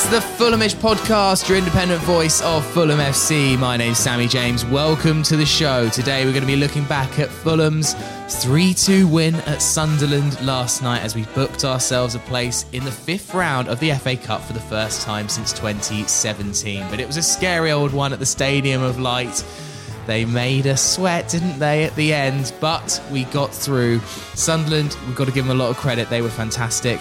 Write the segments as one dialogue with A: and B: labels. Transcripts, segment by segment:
A: It's the Fulhamish podcast, your independent voice of Fulham FC. My name's Sammy James. Welcome to the show. Today we're going to be looking back at Fulham's 3 2 win at Sunderland last night as we booked ourselves a place in the fifth round of the FA Cup for the first time since 2017. But it was a scary old one at the Stadium of Light. They made us sweat, didn't they, at the end? But we got through. Sunderland, we've got to give them a lot of credit. They were fantastic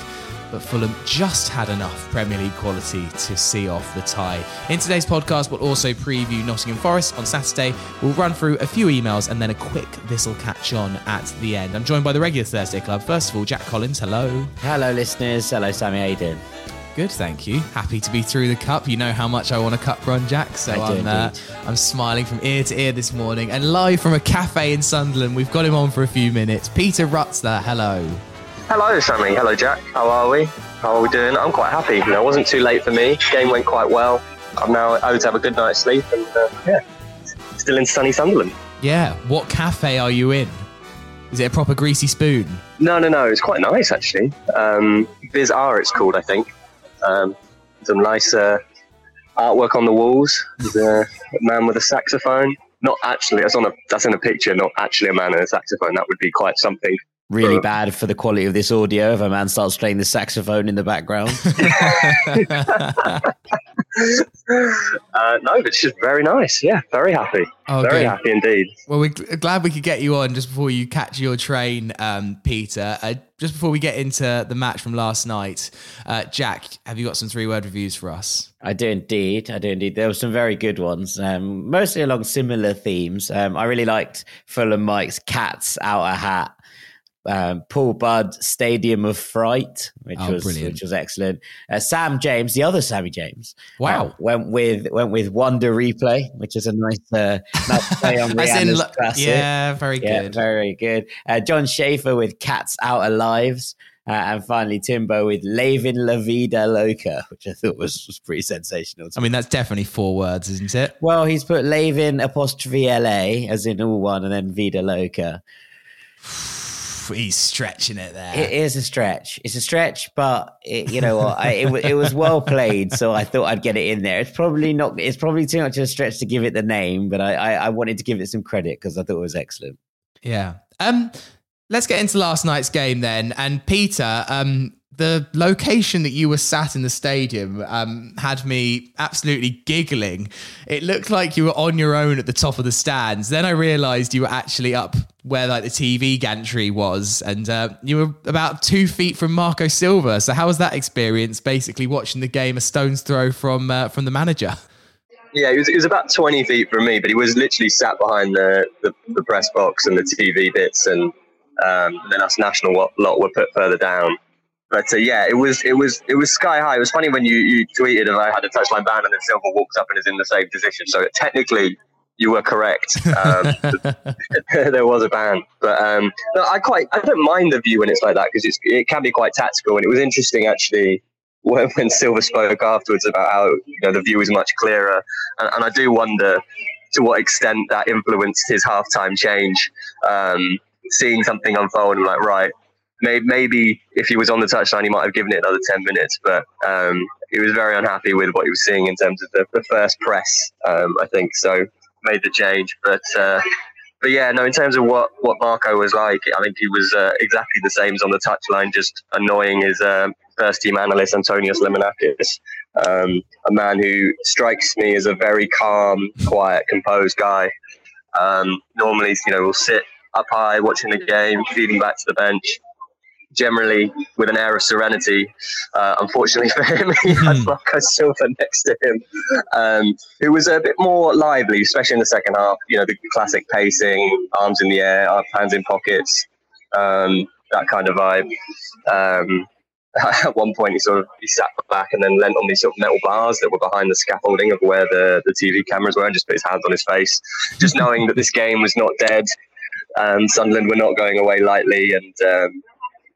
A: but Fulham just had enough Premier League quality to see off the tie. In today's podcast, we'll also preview Nottingham Forest on Saturday. We'll run through a few emails and then a quick this'll catch on at the end. I'm joined by the regular Thursday Club. First of all, Jack Collins, hello.
B: Hello, listeners. Hello, Sammy. How you doing?
A: Good, thank you. Happy to be through the cup. You know how much I want a cup run, Jack. So
B: I
A: I'm, uh, I'm smiling from ear to ear this morning. And live from a cafe in Sunderland, we've got him on for a few minutes. Peter Rutzler, hello.
C: Hello, Sammy. Hello, Jack. How are we? How are we doing? I'm quite happy. You know, it wasn't too late for me. Game went quite well. I'm now owed to have a good night's sleep, and uh, yeah, still in sunny Sunderland.
A: Yeah. What cafe are you in? Is it a proper greasy spoon?
C: No, no, no. It's quite nice actually. Um, Biz R, it's called, I think. Um, some nice uh, artwork on the walls. A man with a saxophone. Not actually. That's on a. That's in a picture. Not actually a man with a saxophone. That would be quite something.
B: Really bad for the quality of this audio if a man starts playing the saxophone in the background.
C: Uh, no, but it's just very nice. Yeah, very happy.
A: Oh,
C: very
A: good.
C: happy indeed.
A: Well, we're gl- glad we could get you on just before you catch your train, um, Peter. Uh, just before we get into the match from last night, uh, Jack, have you got some three word reviews for us?
B: I do indeed. I do indeed. There were some very good ones, um, mostly along similar themes. Um, I really liked Fulham Mike's Cats Outer Hat. Um, Paul Budd Stadium of Fright, which
A: Oh,
B: was
A: brilliant.
B: which was excellent. Uh, Sam James, the other Sammy James,
A: Wow.
B: uh, went with went with Wonder Replay, which is a nice uh, nice play on
A: As in,
B: Rihanna's classic.
A: yeah, very
B: Yeah,
A: good.
B: very good. Uh, John Schaefer with Cats Outer Lives. Uh, and finally, Timbo with Lavin La Vida Loca, which I thought was, was pretty sensational.
A: I mean, that's definitely four words, isn't it?
B: well, he's put Lavin apostrophe LA, as in all one, and then Vida Loca.
A: He's stretching it there.
B: It is a stretch. It's a stretch, but it, you know what? I, it, it was well played, so I thought I'd get it in there. It's probably not. It's probably too much of a stretch to give it the name, but I, I, I wanted to give it some credit because I thought it was excellent.
A: Yeah. Um, let's get into last night's game then. And Peter, um, the location that you were sat in the stadium um, had me absolutely giggling. It looked like you were on your own at the top of the stands. Then I realised you were actually up where like the TV gantry was, and uh, you were about two feet from Marco Silva. So how was that experience? Basically, watching the game a stone's throw from uh, from the manager.
C: Yeah, he was, was about 20 feet from me, but he was literally sat behind the, the, the press box and the TV bits, and um, then us national lot were put further down. But uh, yeah, it was it was it was sky high. It was funny when you, you tweeted and I had a touchline ban, and then Silva walks up and is in the same position. So technically, you were correct. Um, there was a ban, but um, no, I quite I don't mind the view when it's like that because it can be quite tactical, and it was interesting actually when, when Silva spoke afterwards about how you know the view is much clearer, and, and I do wonder to what extent that influenced his halftime change. Um, seeing something unfold, and like right, maybe, maybe if he was on the touchline, he might have given it another ten minutes, but um, he was very unhappy with what he was seeing in terms of the, the first press. Um, I think so made the change, but. Uh, but yeah, no. In terms of what, what Marco was like, I think he was uh, exactly the same as on the touchline, just annoying his um, first team analyst Antonius Lemonakis, um, a man who strikes me as a very calm, quiet, composed guy. Um, normally, you know, will sit up high watching the game, feeding back to the bench. Generally with an air of serenity. Uh, unfortunately for him, he had hmm. Marco Silva next to him, um, who was a bit more lively, especially in the second half. You know, the classic pacing, arms in the air, hands in pockets, um, that kind of vibe. Um, at one point, he sort of he sat back and then leant on these sort of metal bars that were behind the scaffolding of where the, the TV cameras were, and just put his hands on his face, just knowing that this game was not dead. Um, Sunderland were not going away lightly, and um,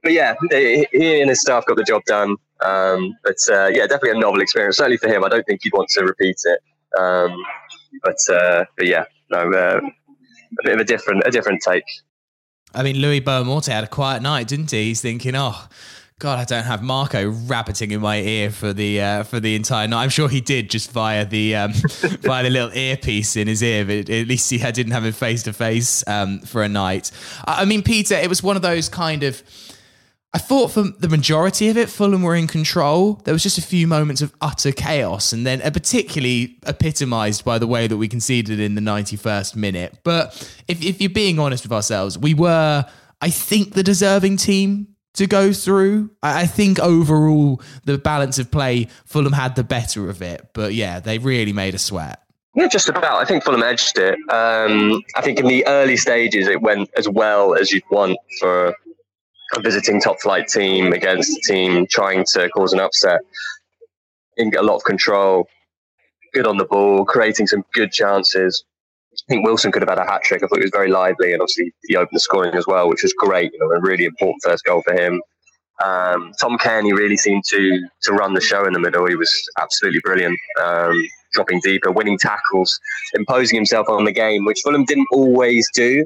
C: but yeah, he and his staff got the job done. Um, but uh, yeah, definitely a novel experience. Certainly for him, I don't think he'd want to repeat it. Um, but uh, but yeah, no, uh, a bit of a different a different take.
A: I mean, Louis Boa-Morte had a quiet night, didn't he? He's thinking, oh. God, I don't have Marco rabbiting in my ear for the uh, for the entire night. I'm sure he did just via the um, via the little earpiece in his ear, but at least he didn't have him face to face for a night. I mean, Peter, it was one of those kind of I thought for the majority of it, Fulham were in control. There was just a few moments of utter chaos, and then uh, particularly epitomised by the way that we conceded in the 91st minute. But if, if you're being honest with ourselves, we were, I think, the deserving team to go through. I, I think overall, the balance of play, Fulham had the better of it. But yeah, they really made a sweat.
C: Yeah, just about. I think Fulham edged it. Um, I think in the early stages, it went as well as you'd want for a visiting top flight team against a team trying to cause an upset. In a lot of control, good on the ball, creating some good chances. I think Wilson could have had a hat trick. I thought he was very lively, and obviously he opened the scoring as well, which was great. You know, a really important first goal for him. Um, Tom Cairney really seemed to to run the show in the middle. He was absolutely brilliant, um, dropping deeper, winning tackles, imposing himself on the game, which Fulham didn't always do.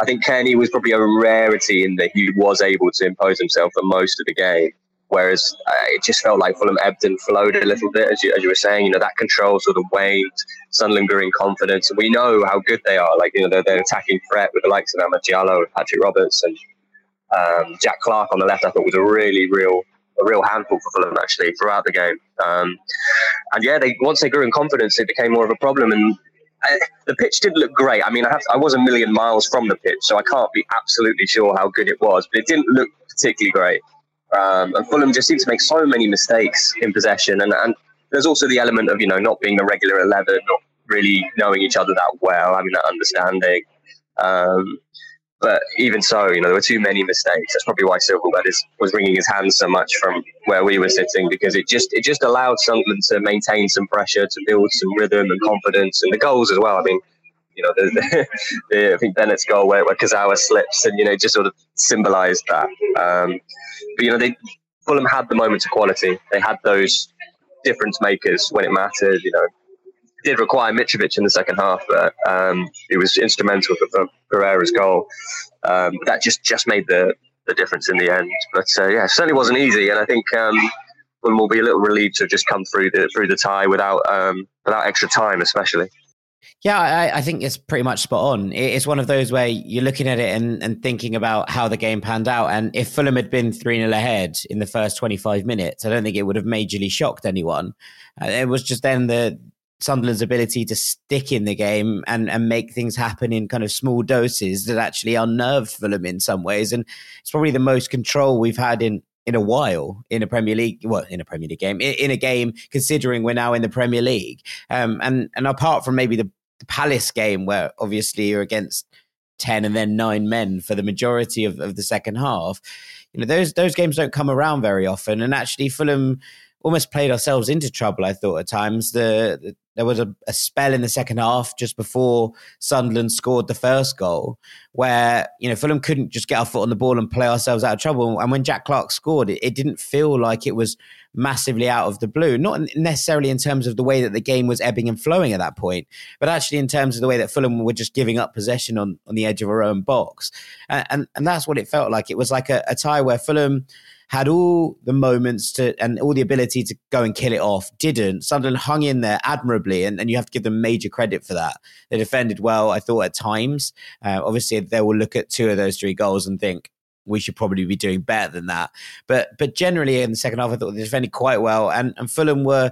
C: I think Cairney was probably a rarity in that he was able to impose himself for most of the game. Whereas uh, it just felt like Fulham ebbed and flowed a little bit, as you, as you were saying. You know, that control sort of waned. Sunderland grew in confidence. We know how good they are. Like, you know, they're, they're attacking threat with the likes of Amad Diallo and Patrick Roberts and um, Jack Clarke on the left, I thought was a really real a real handful for Fulham actually throughout the game. Um, and yeah, they once they grew in confidence, it became more of a problem. And I, the pitch didn't look great. I mean, I, I was a million miles from the pitch, so I can't be absolutely sure how good it was, but it didn't look particularly great. Um, and Fulham just seemed to make so many mistakes in possession, and, and there's also the element of you know not being the regular eleven, not really knowing each other that well, having that understanding. Um, but even so, you know, there were too many mistakes. That's probably why Silverwood is, was wringing his hands so much from where we were sitting because it just it just allowed Sunderland to maintain some pressure, to build some rhythm and confidence, and the goals as well. I mean, you know, the, the, the, I think Bennette's goal where, where Kurzawa slips and you know just sort of symbolised that. Um, but you know, they Fulham had the moments of quality. They had those difference makers when it mattered. You know, did require Mitrovic in the second half, but um, was instrumental for, for Pereira's goal. Um, that just just made the, the difference in the end. But uh, yeah, certainly wasn't easy, and I think um, will be a little relieved to have just come through the through the tie without um, without extra time, especially.
B: Yeah, I, I, think it's pretty much spot on. It's one of those where you're looking at it and, and thinking about how the game panned out. And if Fulham had been 3 0 ahead in the first 25 minutes, I don't think it would have majorly shocked anyone. Uh, it was just then the Sunderland's ability to stick in the game and, and make things happen in kind of small doses that actually unnerved Fulham in some ways. And it's probably the most control we've had in, in a while in a Premier League, well, in a Premier League game, in, in a game, considering we're now in the Premier League. Um, and, and apart from maybe the, the Palace game, where obviously you're against 10 and then nine men for the majority of, of the second half, you know, those, those games don't come around very often. And actually, Fulham almost played ourselves into trouble. I thought at times the, the there was a, a, spell in the second half just before Sunderland scored the first goal, where you know Fulham couldn't just get our foot on the ball and play ourselves out of trouble. And when Jack Clarke scored, it, it didn't feel like it was massively out of the blue. Not necessarily in terms of the way that the game was ebbing and flowing at that point, but actually in terms of the way that Fulham were just giving up possession on on the edge of our own box, and and, and that's what it felt like. It was like a, a tie where Fulham had all the moments to and all the ability to go and kill it off. Didn't. Sunderland hung in there admirably, and, and you have to give them major credit for that. They defended well, I thought, at times. Uh, obviously, they will look at two of those three goals and think, we should probably be doing better than that. But but generally in the second half, I thought they defended quite well, and and Fulham were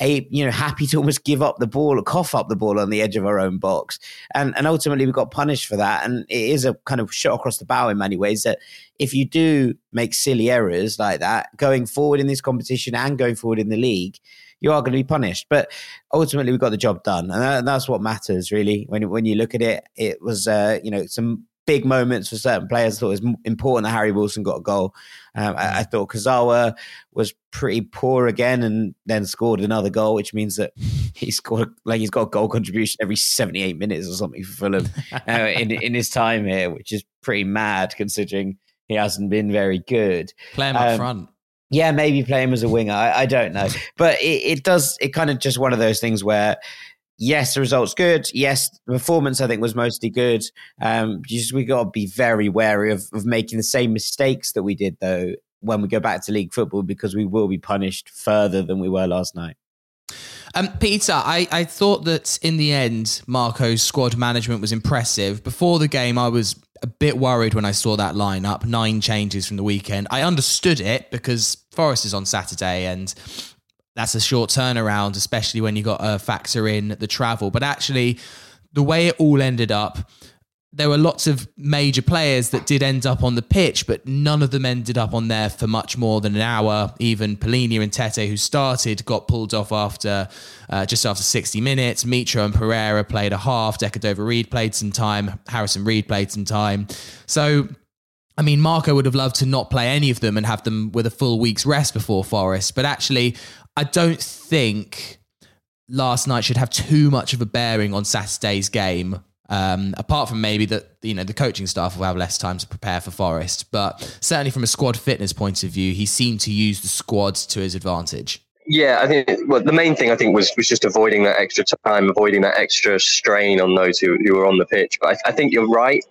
B: a you know happy to almost give up the ball or cough up the ball on the edge of our own box. And and ultimately we got punished for that. And it is a kind of shot across the bow in many ways that if you do make silly errors like that going forward in this competition and going forward in the league you are going to be punished. But ultimately we got the job done. And that's what matters really. When when you look at it it was uh, you know some big moments for certain players. I thought it was important that Harry Wilson got a goal. Um, I, I, thought Kurzawa was pretty poor again and then scored another goal, which means that he's got like he's got a goal contribution every 78 minutes or something for Fulham uh, in, in his time here, which is pretty mad considering he hasn't been very good.
A: Play him um, up front.
B: Yeah, maybe play him as a winger. I, I don't know. But it, it does, it kind of just one of those things where yes, the result's good. Yes, the performance I think was mostly good. Um, just we got to be very wary of, of making the same mistakes that we did though when we go back to league football because we will be punished further than we were last night.
A: Um, Peter, I, I thought that in the end, Marco's squad management was impressive. Before the game, I was a bit worried when I saw that lineup, nine changes from the weekend. I understood it because Forest is on Saturday and that's a short turnaround, especially when you got to factor in the travel. But actually, the way it all ended up, there were lots of major players that did end up on the pitch, but none of them ended up on there for much more than an hour. Even Palhinha and Tete, who started, got pulled off after uh, just after 60 minutes. Mitro and Pereira played a half. Decordova-Reid played some time. Harrison Reed played some time. So I mean, Marco would have loved to not play any of them and have them with a full week's rest before Forest. But actually, I don't think last night should have too much of a bearing on Saturday's game. Um, apart from maybe that you know the coaching staff will have less time to prepare for Forest, but certainly from a squad fitness point of view, he seemed to use the squad to his advantage.
C: Yeah, I think well, the main thing I think was was just avoiding that extra time, avoiding that extra strain on those who, who were on the pitch. But I, I think you're right.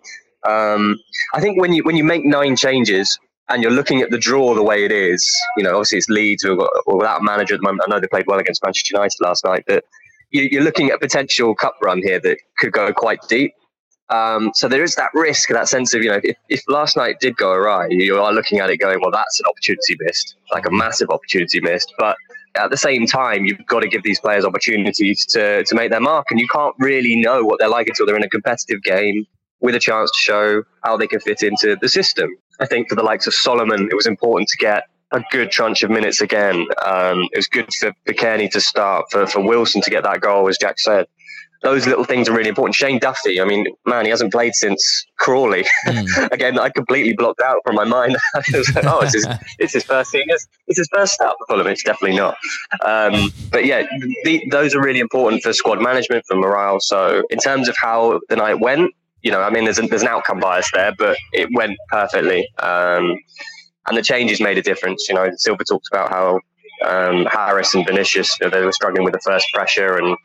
C: Um, I think when you when you make nine changes, and you're looking at the draw the way it is, you know, obviously it's Leeds who without a manager at the moment. I know they played well against Manchester United last night, but you, are looking at a potential cup run here that could go quite deep. Um, so there is that risk, that sense of, you know, if, if last night did go awry, you are looking at it going, well, that's an opportunity missed, like a massive opportunity missed. But at the same time, you've got to give these players opportunities to, to make their mark. And you can't really know what they're like until they're in a competitive game with a chance to show how they can fit into the system. I think for the likes of Solomon, it was important to get a good tranche of minutes again. Um, it was good for Cairney to start, for, for Wilson to get that goal, as Jack said. Those little things are really important. Shane Duffy, I mean, man, he hasn't played since Crawley. Mm. Again, I completely blocked out from my mind. like, oh, it's his, it's his first thing. It's, it's his first start for Fulham. It's definitely not. Um, but yeah, the, those are really important for squad management, for morale. So in terms of how the night went, you know, I mean, there's, a, there's an outcome bias there, but it went perfectly. Um, and the changes made a difference. You know, Silva talked about how um, Harris and Vinicius, you they were struggling with the first pressure. And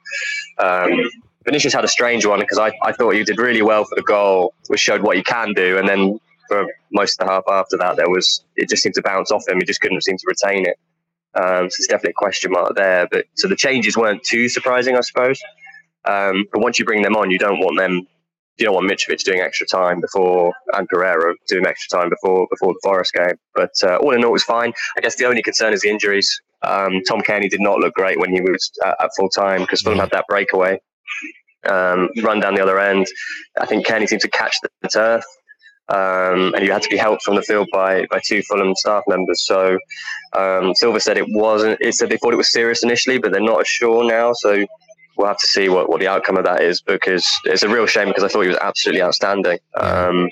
C: um, Vinicius had a strange one because I, I thought he did really well for the goal, which showed what he can do. And then for most of the half after that, there was it just seemed to bounce off him. He just couldn't seem to retain it. Um, so it's definitely a question mark there. But so the changes weren't too surprising, I suppose. Um, but once you bring them on, you don't want them you don't want Mitrovic doing extra time before and Pereira doing extra time before before the Forest game. But uh, all in all, it was fine. I guess the only concern is the injuries. Um, Tom Cairney did not look great when he was uh, at full time because Fulham had that breakaway um, run down the other end. I think Cairney seemed to catch the, turf. Um, and you had to be helped from the field by by two Fulham staff members. So um, Silva said it wasn't. It said they thought it was serious initially, but they're not sure now. So we'll have to see what, what the outcome of that is because it's a real shame because I thought he was absolutely outstanding. Um,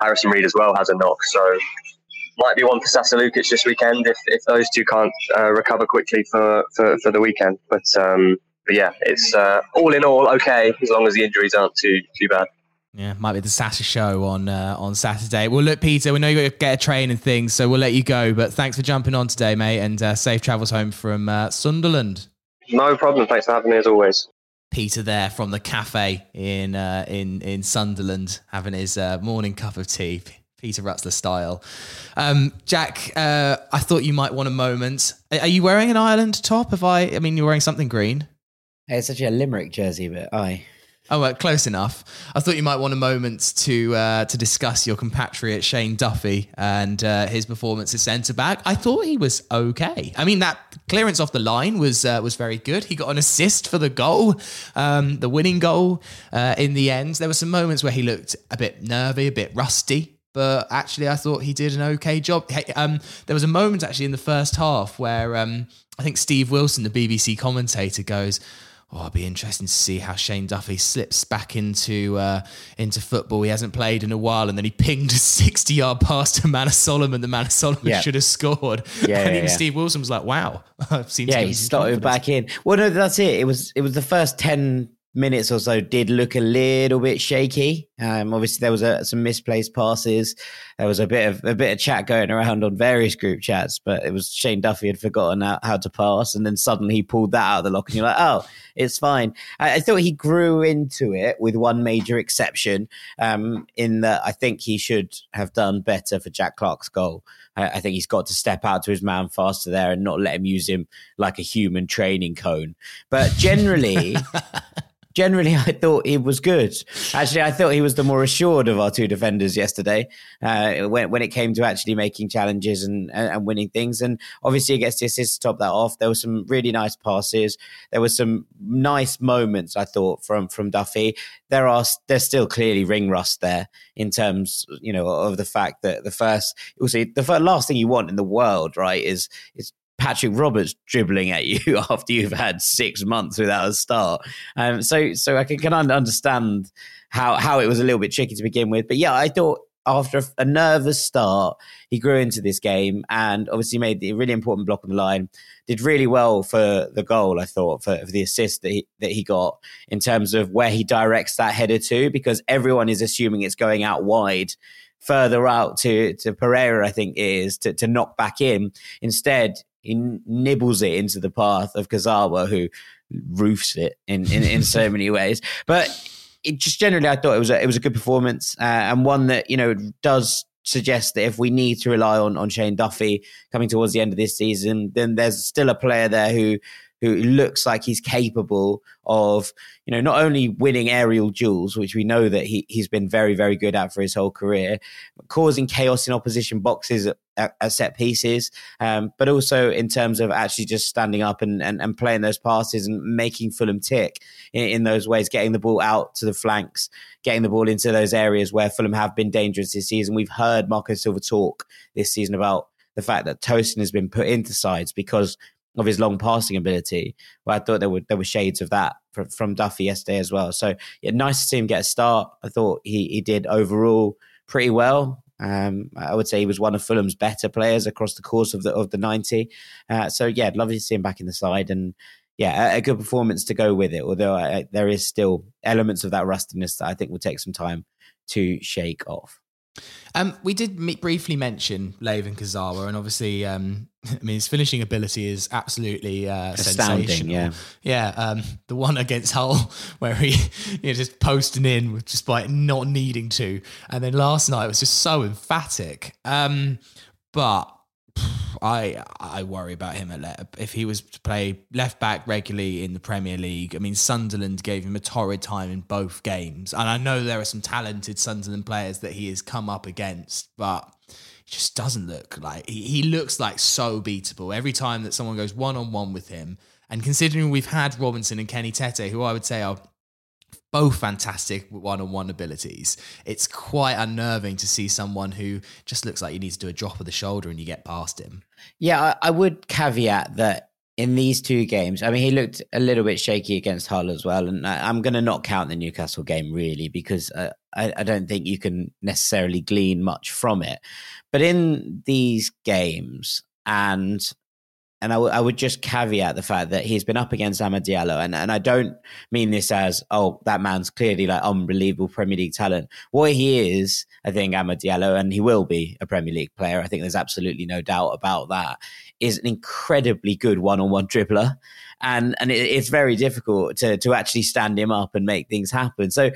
C: Harrison Reed as well has a knock, so might be one for Sasa Lukic this weekend if, if those two can't uh, recover quickly for, for, for the weekend. But um, but yeah, it's uh, all in all okay as long as the injuries aren't too too bad.
A: Yeah, might be the Sasha show on uh, on Saturday. Well, look, Peter, we know you got to get a train and things, so we'll let you go. But thanks for jumping on today, mate, and uh, safe travels home from uh, Sunderland.
C: No problem. Thanks for having me as always.
A: Peter there from the cafe in uh, in in Sunderland having his uh, morning cup of tea. Peter Rutzler style. Um, Jack, uh, I thought you might want a moment. Are you wearing an Ireland top? If I, I mean, you're wearing something green.
B: It's actually a Limerick jersey, but I.
A: Oh, well, close enough. I thought you might want a moment to uh, to discuss your compatriot Shane Duffy and uh, his performance as centre back. I thought he was okay. I mean, that clearance off the line was uh, was very good. He got an assist for the goal, um, the winning goal. Uh, in the end, there were some moments where he looked a bit nervy, a bit rusty. But actually, I thought he did an okay job. Um, there was a moment actually in the first half where um, I think Steve Wilson, the BBC commentator, goes oh, it'll be interesting to see how Shane Duffy slips back into uh, into football. He hasn't played in a while, and then he pinged a sixty yard pass to Manor Solomon. The Manor Solomon yeah. should have scored. Yeah, and even yeah. Steve Wilson was like, "Wow, I've seen."
B: Yeah, he started back in. Well, no, that's it. It was it was the first ten minutes or so did look a little bit shaky. Um, obviously, there was a, some misplaced passes. There was a bit of a bit of chat going around on various group chats, but it was Shane Duffy had forgotten how, how to pass, and then suddenly he pulled that out of the lock, and you're like, oh, it's fine. I, I thought he grew into it with one major exception, um, in that I think he should have done better for Jack Clarke's goal. I, I think he's got to step out to his man faster there and not let him use him like a human training cone. But generally. generally, I thought he was good. Actually, I thought he was the more assured of our two defenders yesterday uh, when, when it came to actually making challenges and, and, and, winning things. And obviously, gets the assist to top that off. There were some really nice passes. There were some nice moments, I thought, from from Duffy. There are there's still clearly ring rust there in terms, you know, of the fact that the first, also the first, last thing you want in the world, right, is is Patrick Roberts dribbling at you after you've had six months without a start. Um, so so I can, can understand how how it was a little bit tricky to begin with. But yeah, I thought after a nervous start, he grew into this game and obviously made the really important block on the line. Did really well for the goal, I thought, for, for the assist that he, that he got in terms of where he directs that header to, because everyone is assuming it's going out wide further out to, to Pereira, I think is to, to knock back in. Instead, he nibbles it into the path of Kurzawa, who roofs it in, in, in so many ways. But it just generally, I thought it was a, it was a good performance uh, and one that you know does suggest that if we need to rely on on Shane Duffy coming towards the end of this season, then there's still a player there who who looks like he's capable of, you know, not only winning aerial duels, which we know that he, he's been very, very good at for his whole career, causing chaos in opposition boxes at, at set pieces, um, but also in terms of actually just standing up and, and, and playing those passes and making Fulham tick in, in, those ways, getting the ball out to the flanks, getting the ball into those areas where Fulham have been dangerous this season. We've heard Marco Silva talk this season about the fact that Tosin has been put into sides because of his long passing ability. Where I thought there were there were shades of that from, from Duffy yesterday as well. So yeah, nice to see him get a start. I thought he he did overall pretty well. Um, I would say he was one of Fulham's better players across the course of the of the ninety. Uh, so yeah, lovely to see him back in the side and. Yeah, a, good performance to go with it. Although I, there is still elements of that rustiness that I think will take some time to shake off.
A: Um, we did briefly mention Layvin Kurzawa, and obviously, um, I mean, his finishing ability is absolutely uh, sensational.
B: Yeah,
A: yeah. Um, the one against Hull where he you know, just posting in despite not needing to, and then last night was just so emphatic. Um, but I I worry about him at left. If he was to play left back regularly in the Premier League, I mean Sunderland gave him a torrid time in both games, and I know there are some talented Sunderland players that he has come up against, but he just doesn't look like he, he looks like so beatable every time that someone goes one on one with him. And considering we've had Robinson and Kenny Tete, who I would say are both fantastic one-on-one abilities. It's quite unnerving to see someone who just looks like you need to do a drop of the shoulder and you get past him.
B: Yeah, I, I would caveat that in these two games, I mean, he looked a little bit shaky against Hull as well, and I, am going to not count the Newcastle game really because uh, I, I don't think you can necessarily glean much from it. But in these games, and and I, w- I would just caveat the fact that he's been up against Amad Diallo, and, and I don't mean this as oh that man's clearly like unbelievable Premier League talent. What he is, I think Amad Diallo, and he will be a Premier League player. I think there's absolutely no doubt about that. Is an incredibly good one-on-one dribbler, and and it, it's very difficult to to actually stand him up and make things happen. So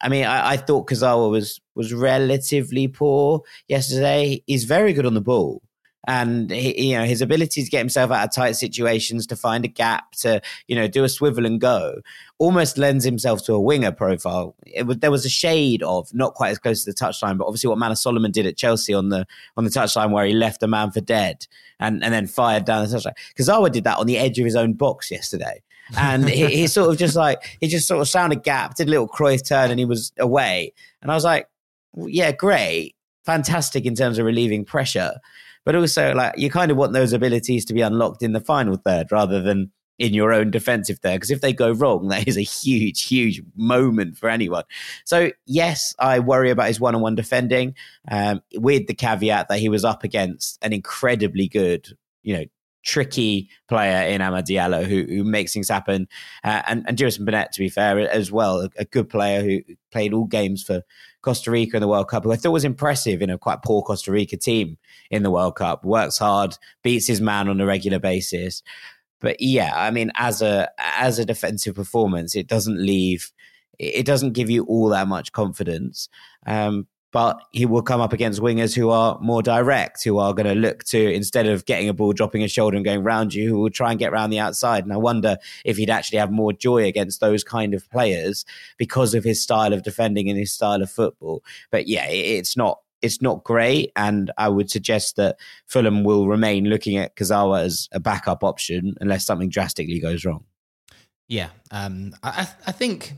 B: I mean, I, I, thought Kurzawa was was relatively poor yesterday. He's very good on the ball. And he, you know his ability to get himself out of tight situations, to find a gap, to you know do a swivel and go, almost lends himself to a winger profile. Was, there was a shade of not quite as close to the touchline, but obviously what Manor Solomon did at Chelsea on the on the touchline where he left a man for dead and and then fired down the touchline. Kurzawa did that on the edge of his own box yesterday. and he, he, sort of just like he just sort of found a gap, did a little Cruyff turn, and he was away. And I was like, yeah, great, fantastic in terms of relieving pressure but also like you kind of want those abilities to be unlocked in the final third rather than in your own defensive third. Because if they go wrong, that is a huge, huge moment for anyone. So yes, I worry about his one-on-one defending, um, with the caveat that he was up against an incredibly good, you know, tricky player in Amad Diallo who, who makes things happen. Uh, and, and Jewison Bennette, to be fair, as well, a, a, good player who played all games for Costa Rica in the World Cup, who I thought was impressive in a quite poor Costa Rica team in the World Cup. Works hard, beats his man on a regular basis. But yeah, I mean, as a as a defensive performance, it doesn't leave, it doesn't give you all that much confidence. Um, but he will come up against wingers who are more direct, who are going to look to instead of getting a ball, dropping a shoulder and going round you, who will try and get around the outside. And I wonder if he'd actually have more joy against those kind of players because of his style of defending and his style of football. But yeah, it's not it's not great, and I would suggest that Fulham will remain looking at Kurzawa as a backup option unless something drastically goes wrong.
A: Yeah, um, I, I think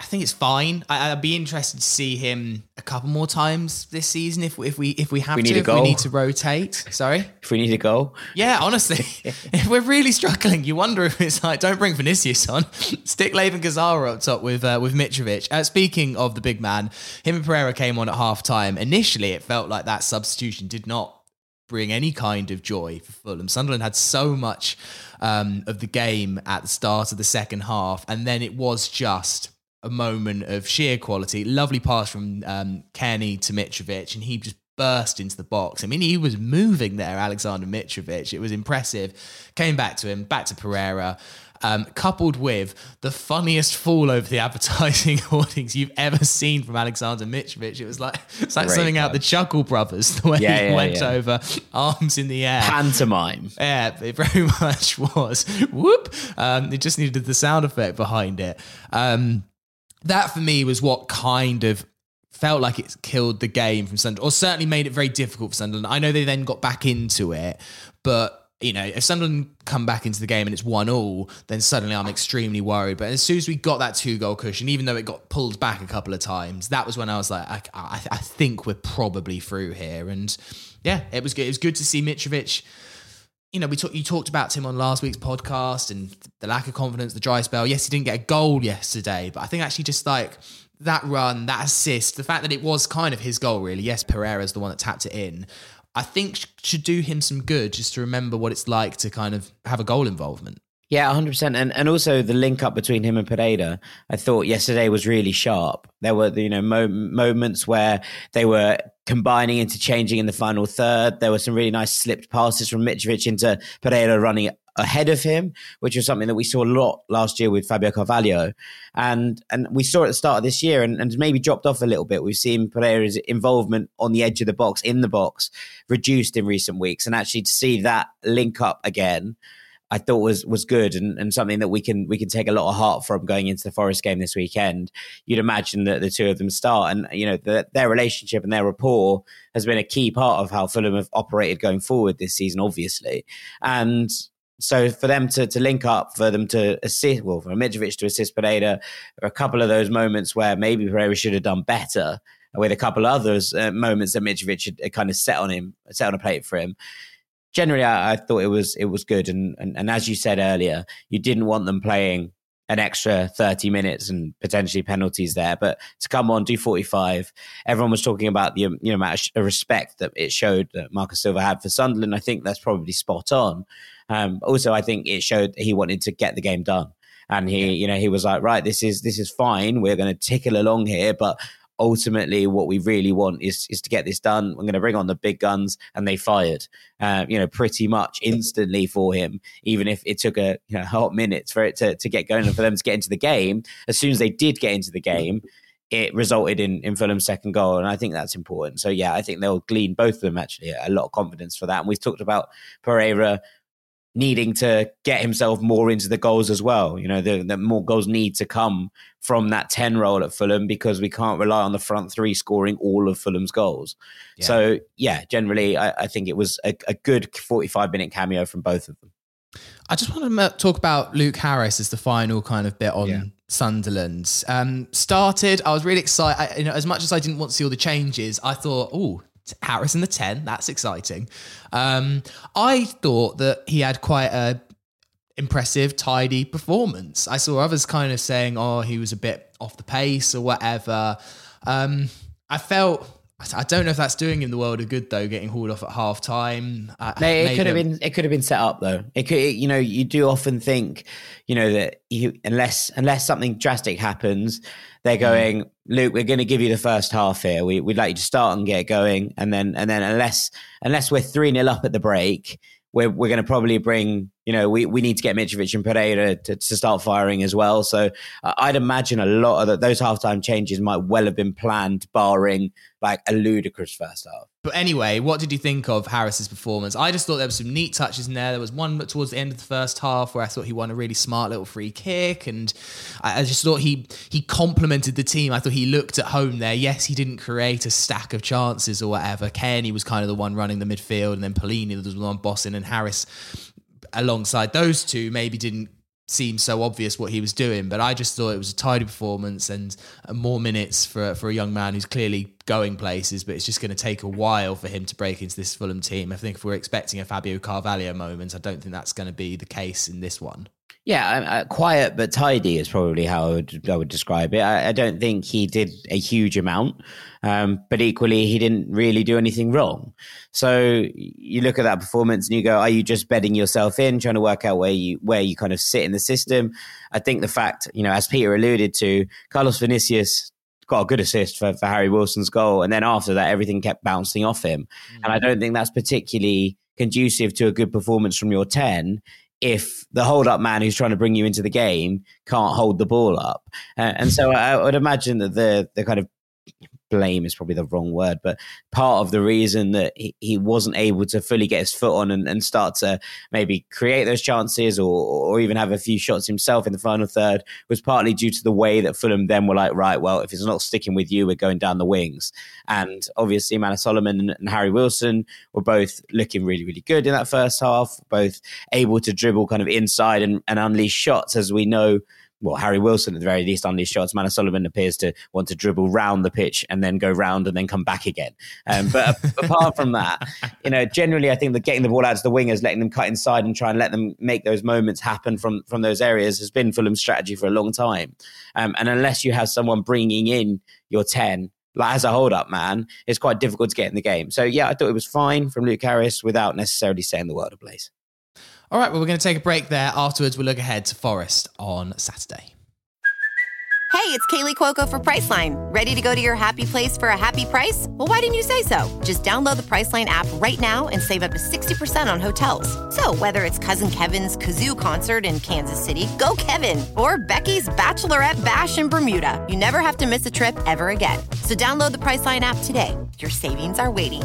A: I think it's fine. I, would be interested to see him a couple more times this season if if we if we have
B: we
A: to.
B: If we
A: need to rotate. Sorry.
B: If we need a goal.
A: Yeah, honestly, if we're really struggling, you wonder if it's like don't bring Vinicius on, stick Layvin Kurzawa up top with uh, with Mitrovic. Uh, speaking of the big man, him and Pereira came on at half time. Initially, it felt like that substitution did not bring any kind of joy for Fulham. Sunderland had so much um, of the game at the start of the second half, and then it was just a moment of sheer quality. Lovely pass from um, Cairney to Mitrovic, and he just burst into the box. I mean, he was moving there, Alexander Mitrovic. It was impressive. Came back to him, back to Pereira. Um, coupled with the funniest fall over the advertising hoardings you've ever seen from Alexander Mitrovic. It was like it's like Great something out the Chuckle Brothers, the way yeah, he yeah, went yeah. over, arms in the air.
B: Pantomime.
A: Yeah, it very much was. Whoop. Um, it just needed the sound effect behind it. Um, that for me was what kind of felt like it killed the game from Sunderland, or certainly made it very difficult for Sunderland. I know they then got back into it, but you know, if Sunderland come back into the game and it's one all, then suddenly I'm extremely worried. But as soon as we got that two goal cushion, even though it got pulled back a couple of times, that was when I was like, I, I, I think we're probably through here. And yeah, it was good. It was good to see Mitrovic you know, we talk, you talked about him on last week's podcast and the lack of confidence, the dry spell. Yes, he didn't get a goal yesterday, but I think actually just like that run, that assist, the fact that it was kind of his goal, really. Yes, Pereira's the one that tapped it in. I think should do him some good just to remember what it's like to kind of have a goal involvement.
B: Yeah, 100%. And and also the link up between him and Pereira, I thought yesterday was really sharp. There were, you know, mo- moments where they were combining, interchanging in the final third. There were some really nice slipped passes from Mitrovic into Pereira running ahead of him, which was something that we saw a lot last year with Fabio Carvalho. And and we saw at the start of this year and, and maybe dropped off a little bit. We've seen Pereira's involvement on the edge of the box, in the box, reduced in recent weeks. And actually to see that link up again I thought was was good and, and something that we can we can take a lot of heart from going into the Forest game this weekend. You'd imagine that the two of them start, and you know the, their relationship and their rapport has been a key part of how Fulham have operated going forward this season, obviously. And so for them to to link up, for them to assist, well, for Mitrovic to assist Pereira, a couple of those moments where maybe Pereira should have done better, with a couple of others uh, moments that Mitrovic had, had kind of set on him, set on a plate for him generally, I, I, thought it was it was good. And, and and as you said earlier, you didn't want them playing an extra 30 minutes and potentially penalties there. But to come on, do 45, everyone was talking about the you know amount of respect that it showed that Marcus Silva had for Sunderland. I think that's probably spot on. Um, also, I think it showed he wanted to get the game done. And he, you know, he was like, right, this is this is fine. We're going to tickle along here, but ultimately what we really want is is to get this done. I'm going to bring on the big guns, and they fired, uh, you know, pretty much instantly for him. Even if it took a you know, hot minutes for it to to get going and for them to get into the game. As soon as they did get into the game, it resulted in, in Fulham's second goal. And I think that's important. So, yeah, I think they'll glean both of them actually a lot of confidence for that. And we've talked about Pereira needing to get himself more into the goals as well. You know, the, the, more goals need to come from that 10 role at Fulham because we can't rely on the front three scoring all of Fulham's goals. Yeah. So, yeah, generally, I, I think it was a, a, good 45 minute cameo from both of them.
A: I just want to talk about Luke Harris as the final kind of bit on yeah. Sunderland. Um, started, I was really excited. I, you know, as much as I didn't want to see all the changes, I thought, oh, Harris in the 10, that's exciting. Um, I thought that he had quite a impressive, tidy performance. I saw others kind of saying, oh, he was a bit off the pace or whatever. Um, I felt I don't know if that's doing him the world of good though, getting hauled off at half time.
B: Uh, no, it could have been it could have been set up though. It could, you know, you do often think, you know, that you unless unless something drastic happens, they're mm. going, mm. Luke, we're going to give you the first half here. We, would like you to start and get going, and then and then unless unless we're three 0 up at the break, we're we're going to probably bring you know we, we need to get Mitrovic and Pereira to, to start firing as well. So uh, I'd imagine a lot of the, those halftime changes might well have been planned, barring like a ludicrous first half.
A: But anyway, what did you think of Harris's performance? I just thought there was some neat touches in there. There was one towards the end of the first half where I thought he won a really smart little free kick, and I, just thought he he complemented the team. I thought he looked at home there. Yes, he didn't create a stack of chances or whatever. Cairney was kind of the one running the midfield, and then Palhinha was the one bossing, and Harris alongside those two maybe didn't seem so obvious what he was doing. But I just thought it was a tidy performance and more minutes for for a young man who's clearly going places. But it's just going to take a while for him to break into this Fulham team. I think if we're expecting a Fabio Carvalho moment, I don't think that's going to be the case in this one.
B: Yeah, uh, quiet but tidy is probably how I would, I would describe it. I, I don't think he did a huge amount, um, but equally he didn't really do anything wrong. So you look at that performance and you go, "Are you just bedding yourself in, trying to work out where you where you kind of sit in the system?" I think the fact, you know, as Peter alluded to, Carlos Vinicius got a good assist for, for Harry Wilson's goal, and then after that, everything kept bouncing off him, mm-hmm. and I don't think that's particularly conducive to a good performance from your 10 if the hold up man who's trying to bring you into the game can't hold the ball up. Uh, and so I would imagine that the the kind of blame is probably the wrong word, but part of the reason that he, he wasn't able to fully get his foot on and, and start to maybe create those chances or, or even have a few shots himself in the final third was partly due to the way that Fulham then were like, right, well, if it's not sticking with you, we're going down the wings. And obviously, Manor Solomon and, and Harry Wilson were both looking really, really good in that first half, both able to dribble kind of inside and, and unleash shots, as we know well, Harry Wilson at the very least on these shots. Manor Solomon appears to want to dribble round the pitch and then go round and then come back again. Um, but apart from that, you know, generally I think that getting the ball out to the wingers, letting them cut inside and try and let them make those moments happen from from those areas has been Fulham's strategy for a long time. Um, and unless you have someone bringing in your ten like as a hold up man, it's quite difficult to get in the game. So yeah, I thought it was fine from Luke Harris without necessarily saying the world ablaze.
A: All right, well, we're going to take a break there. Afterwards, we'll look ahead to Forest on Saturday.
D: Hey, it's Kaley Cuoco for Priceline. Ready to go to your happy place for a happy price? Well, why didn't you say so? Just download the Priceline app right now and save up to 60% on hotels. So, whether it's Cousin Kevin's Kazoo concert in Kansas City, go Kevin, or Becky's Bachelorette Bash in Bermuda, you never have to miss a trip ever again. So, download the Priceline app today. Your savings are waiting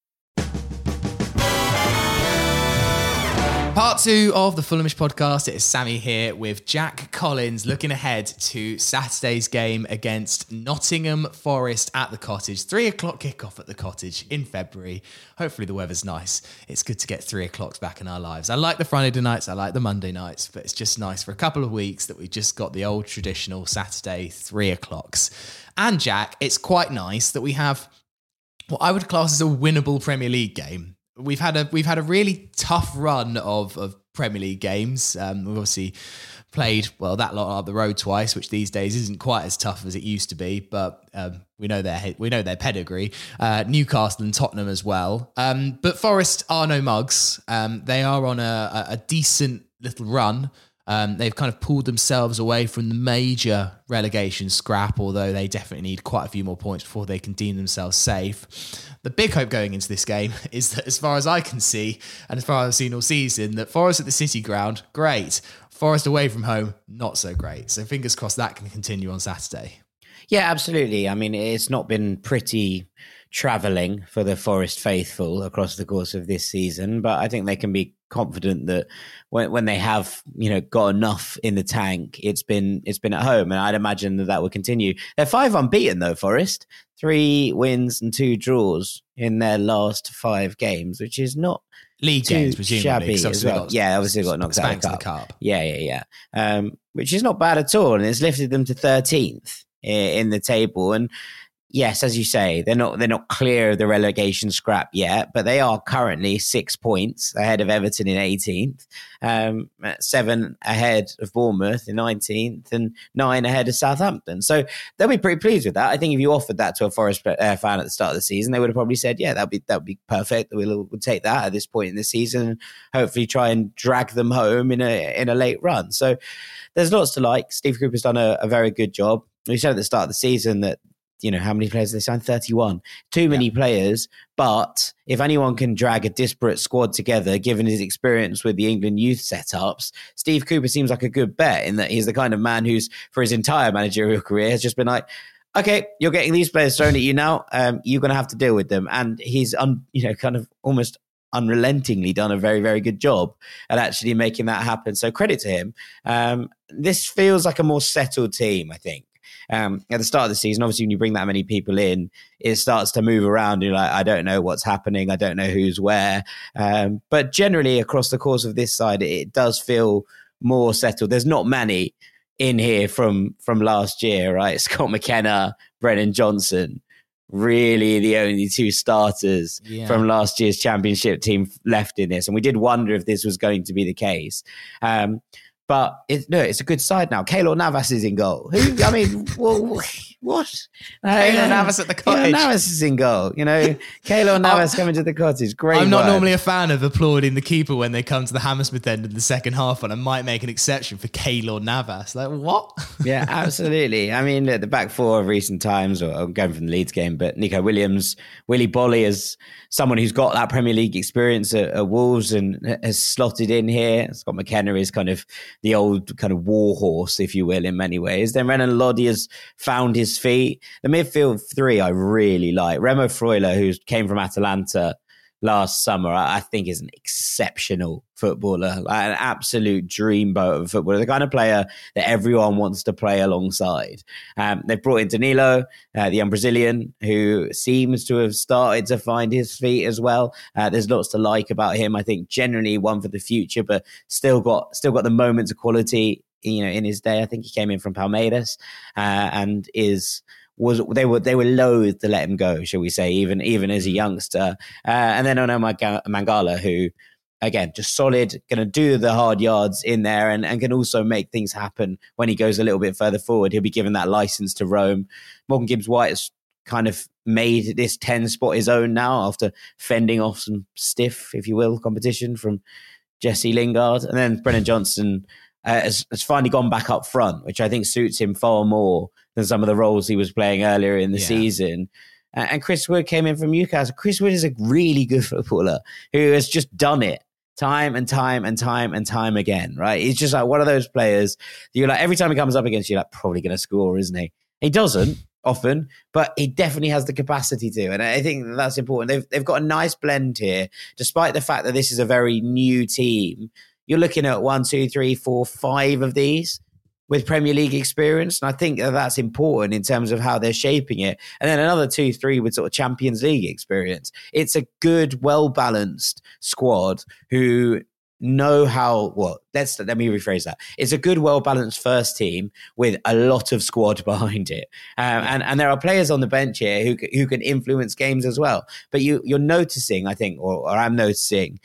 A: Part two of the Fulhamish podcast. It is Sammy here with Jack Collins looking ahead to Saturday's game against Nottingham Forest at the cottage. Three o'clock kickoff at the cottage in February. Hopefully, the weather's nice. It's good to get three o'clocks back in our lives. I like the Friday nights, I like the Monday nights, but it's just nice for a couple of weeks that we've just got the old traditional Saturday three o'clocks. And Jack, it's quite nice that we have what I would class as a winnable Premier League game we've had a we've had a really tough run of of Premier League games. Um, we've obviously played well that lot up the road twice, which these days isn't quite as tough as it used to be. But um, we know their we know their pedigree. Uh, Newcastle and Tottenham as well. Um, but Forest are no mugs. Um, they are on a, a decent little run. Um, they've kind of pulled themselves away from the major relegation scrap, although they definitely need quite a few more points before they can deem themselves safe. The big hope going into this game is that, as far as I can see, and as far as I've seen all season, that Forest at the City Ground, great. Forest away from home, not so great. So fingers crossed that can continue on Saturday.
B: Yeah, absolutely. I mean, it's not been pretty travelling for the Forest faithful across the course of this season, but I think they can be confident that when, when they have you know got enough in the tank, it's been it's been at home, and I'd imagine that that will continue. They're five unbeaten though, Forest, three wins and two draws in their last five games, which is not
A: league games, presumably.
B: As well.
A: Got,
B: yeah, obviously got knocked out of the cup.
A: the cup.
B: Yeah, yeah, yeah. Um, which is not bad at all, and it's lifted them to thirteenth in the table. And yes, as you say, they're not they're not clear of the relegation scrap yet, but they are currently six points ahead of Everton in 18th, um, seven ahead of Bournemouth in 19th, and nine ahead of Southampton. So they'll be pretty pleased with that. I think if you offered that to a Forest uh, fan at the start of the season, they would have probably said, "Yeah, that'd be that'd be perfect. We'll, we'll take that at this point in the season, and hopefully try and drag them home in a in a late run." So there's lots to like. Steve Cooper's done a, a very good job. We said at the start of the season that you know, how many players they signed? 31. Too many yeah. players. But if anyone can drag a disparate squad together, given his experience with the England youth setups, Steve Cooper seems like a good bet in that he's the kind of man who's, for his entire managerial career, has just been like, okay, you're getting these players thrown at you now. Um, you're going to have to deal with them. And he's, un, you know, kind of almost unrelentingly done a very, very good job at actually making that happen. So credit to him. Um, this feels like a more settled team, I think um, at the start of the season, obviously, when you bring that many people in, it starts to move around. You're like, I don't know what's happening. I don't know who's where. Um, but generally, across the course of this side, it does feel more settled. There's not many in here from from last year, right? Scott McKenna, Brennan Johnson, really the only two starters yeah. from last year's championship team left in this. And we did wonder if this was going to be the case. Um, but it, no, it's a good side now. Keylor Navas is in goal. Who? I mean, well, what?
A: Uh, Keylor Navas at the cottage.
B: Keylor Navas is in goal. You know, Keylor oh. Navas coming to the cottage. Great.
A: I'm not normally a fan of applauding the keeper when they come to the Hammersmith end in the second half, and I might make an exception for Keylor Navas. Like what?
B: yeah, absolutely. I mean, the back four of recent times, or I'm going from the Leeds game, but Neco Williams, Willy Boly is someone who's got that Premier League experience at, at Wolves and has slotted in here. Scott McKenna is kind of the old kind of war horse, if you will, in many ways. Then Renan Lodi has found his feet. The midfield three I really like. Remo Freuler, who came from Atalanta last summer, I think is an exceptional footballer, like an absolute dreamboat of a footballer, the kind of player that everyone wants to play alongside. Um, they've brought in Danilo, uh, the young Brazilian, who seems to have started to find his feet as well. Uh, there's lots to like about him. I think generally one for the future, but still got still got the moments of quality. You know, in his day, I think he came in from Palmeiras uh, and is was they were they were loath to let him go, shall we say, even even as a youngster. Uh, and then Orel Mangala, who again just solid, going to do the hard yards in there, and, and can also make things happen when he goes a little bit further forward. He'll be given that license to roam. Morgan Gibbs White has kind of made this 10 spot his own now after fending off some stiff, if you will, competition from Jesse Lingard. And then Brennan Johnson uh, has, has, finally gone back up front, which I think suits him far more than some of the roles he was playing earlier in the yeah. season. And Chris Wood came in from Newcastle. Chris Wood is a really good footballer who has just done it time and time and time and time again, right? He's just like one of those players you're like, every time he comes up against you, like, probably going to score, isn't he? He doesn't often, but he definitely has the capacity to. And I think that's important. They've, they've got a nice blend here, despite the fact that this is a very new team you're looking at one, two, three, four, five of these with Premier League experience. And I think that that's important in terms of how they're shaping it. And then another two, three with sort of Champions League experience. It's a good, well balanced squad who know how well let's let me rephrase that it's a good well balanced first team with a lot of squad behind it um, and and there are players on the bench here who who can influence games as well but you you're noticing i think or, or i'm noticing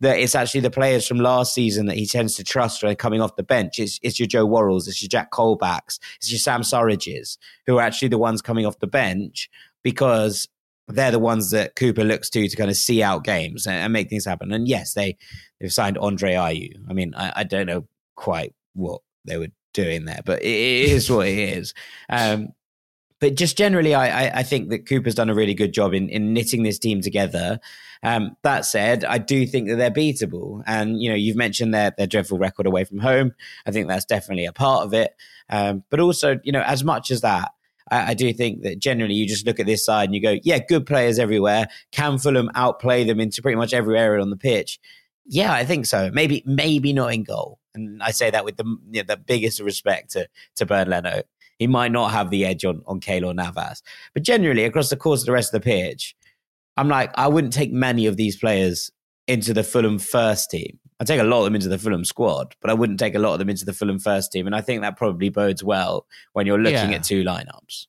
B: that it's actually the players from last season that he tends to trust when coming off the bench. It's, it's your Joe Worralls, it's your Jack Colbacks, it's your Sam Surridges, who are actually the ones coming off the bench because they're the ones that Cooper looks to to kind of see out games and, and make things happen. And yes, they they've signed Andre Ayew. I mean, I, I don't know quite what they were doing there, but it, it is what it is. Um, but just generally, I, I, I, think that Cooper's done a really good job in, in knitting this team together. Um, that said, I do think that they're beatable. And, you know, you've mentioned their, their dreadful record away from home. I think that's definitely a part of it. Um, but also, you know, as much as that, I, I, do think that generally you just look at this side and you go, yeah, good players everywhere. Can Fulham outplay them into pretty much every area on the pitch? Yeah, I think so. Maybe, maybe not in goal. And I say that with the, you know, the biggest respect to, to Bernd Leno. He might not have the edge on, on Keylor Navas. But generally, across the course of the rest of the pitch, I'm like, I wouldn't take many of these players into the Fulham first team. I take a lot of them into the Fulham squad, but I wouldn't take a lot of them into the Fulham first team. And I think that probably bodes well when you're looking yeah. at two lineups.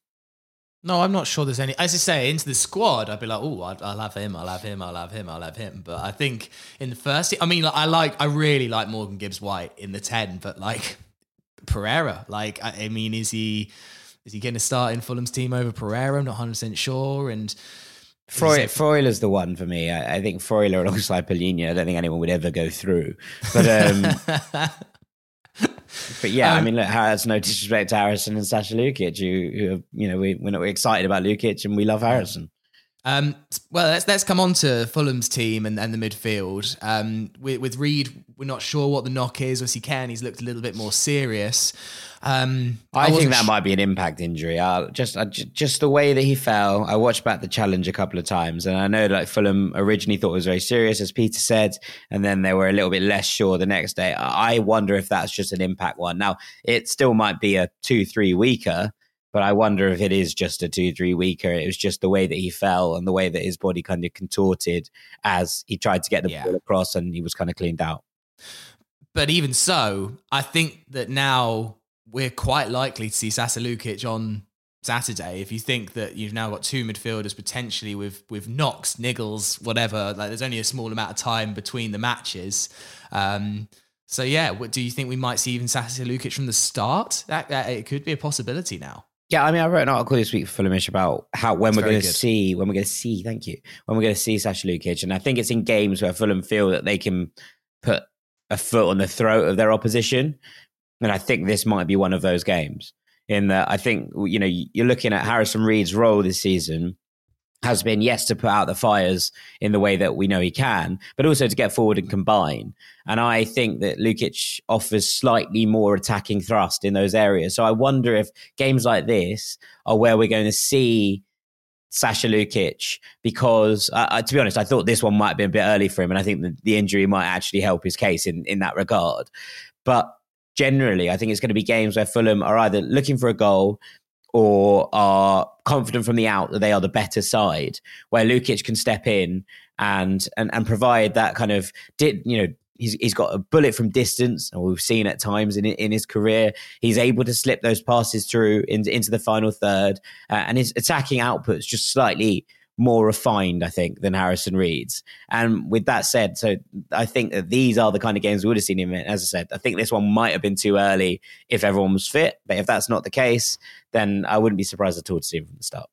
A: No, I'm not sure there's any. As I say, into the squad, I'd be like, oh, I'll have him, I'll have him, I'll have him, I'll have him. But I think in the first, I mean, like, I like, I really like Morgan Gibbs White in the ten, but like Pereira, like, I, I mean, is he is he going to start in Fulham's team over Pereira? I'm not 100 percent sure, and
B: Freud, is the one for me. I, I think Freuler alongside Palhinha, I don't think anyone would ever go through. But um, but yeah, um, I mean, look, that's no disrespect to Harrison and Sasha Lukic, who, who you know, we, we're excited about Lukic and we love Harrison.
A: Um, well, let's let's come on to Fulham's team and, and the midfield. Um, with, with Reid, we're not sure what the knock is. Obviously, Ken, he's looked a little bit more serious. Um,
B: I, I think that sh- might be an impact injury. I just I, just the way that he fell. I watched back the challenge a couple of times, and I know like Fulham originally thought it was very serious, as Peter said, and then they were a little bit less sure the next day. I wonder if that's just an impact one. Now it still might be a two three weeker, but I wonder if it is just a two three weeker. It was just the way that he fell and the way that his body kind of contorted as he tried to get the yeah. ball across, and he was kind of cleaned out.
A: But even so, I think that now we're quite likely to see Sasa Lukic on Saturday. If you think that you've now got two midfielders potentially with with knocks, Niggles, whatever, like there's only a small amount of time between the matches. Um, so yeah, what do you think we might see even Sasa Lukic from the start? That, that it could be a possibility now.
B: Yeah, I mean, I wrote an article this week for Fulhamish about how when That's we're going to see when we're going to see. Thank you. When we're going to see Sasha Lukic, and I think it's in games where Fulham feel that they can put a foot on the throat of their opposition. And I think this might be one of those games in that I think, you know, you're looking at Harrison Reed's role this season has been, yes, to put out the fires in the way that we know he can, but also to get forward and combine. And I think that Lukic offers slightly more attacking thrust in those areas. So I wonder if games like this are where we're going to see Sasha Lukic because, uh, to be honest, I thought this one might have been a bit early for him, and I think the injury might actually help his case in in that regard. But generally, I think it's going to be games where Fulham are either looking for a goal or are confident from the out that they are the better side, where Lukic can step in and and and provide that kind of did you know he's he's got a bullet from distance, and we've seen at times in in his career he's able to slip those passes through into, into the final third, uh, and his attacking output's just slightly more refined, I think, than Harrison Reed's. And with that said, so I think that these are the kind of games we would have seen him in. As I said, I think this one might have been too early if everyone was fit. But if that's not the case, then I wouldn't be surprised at all to see him from the start.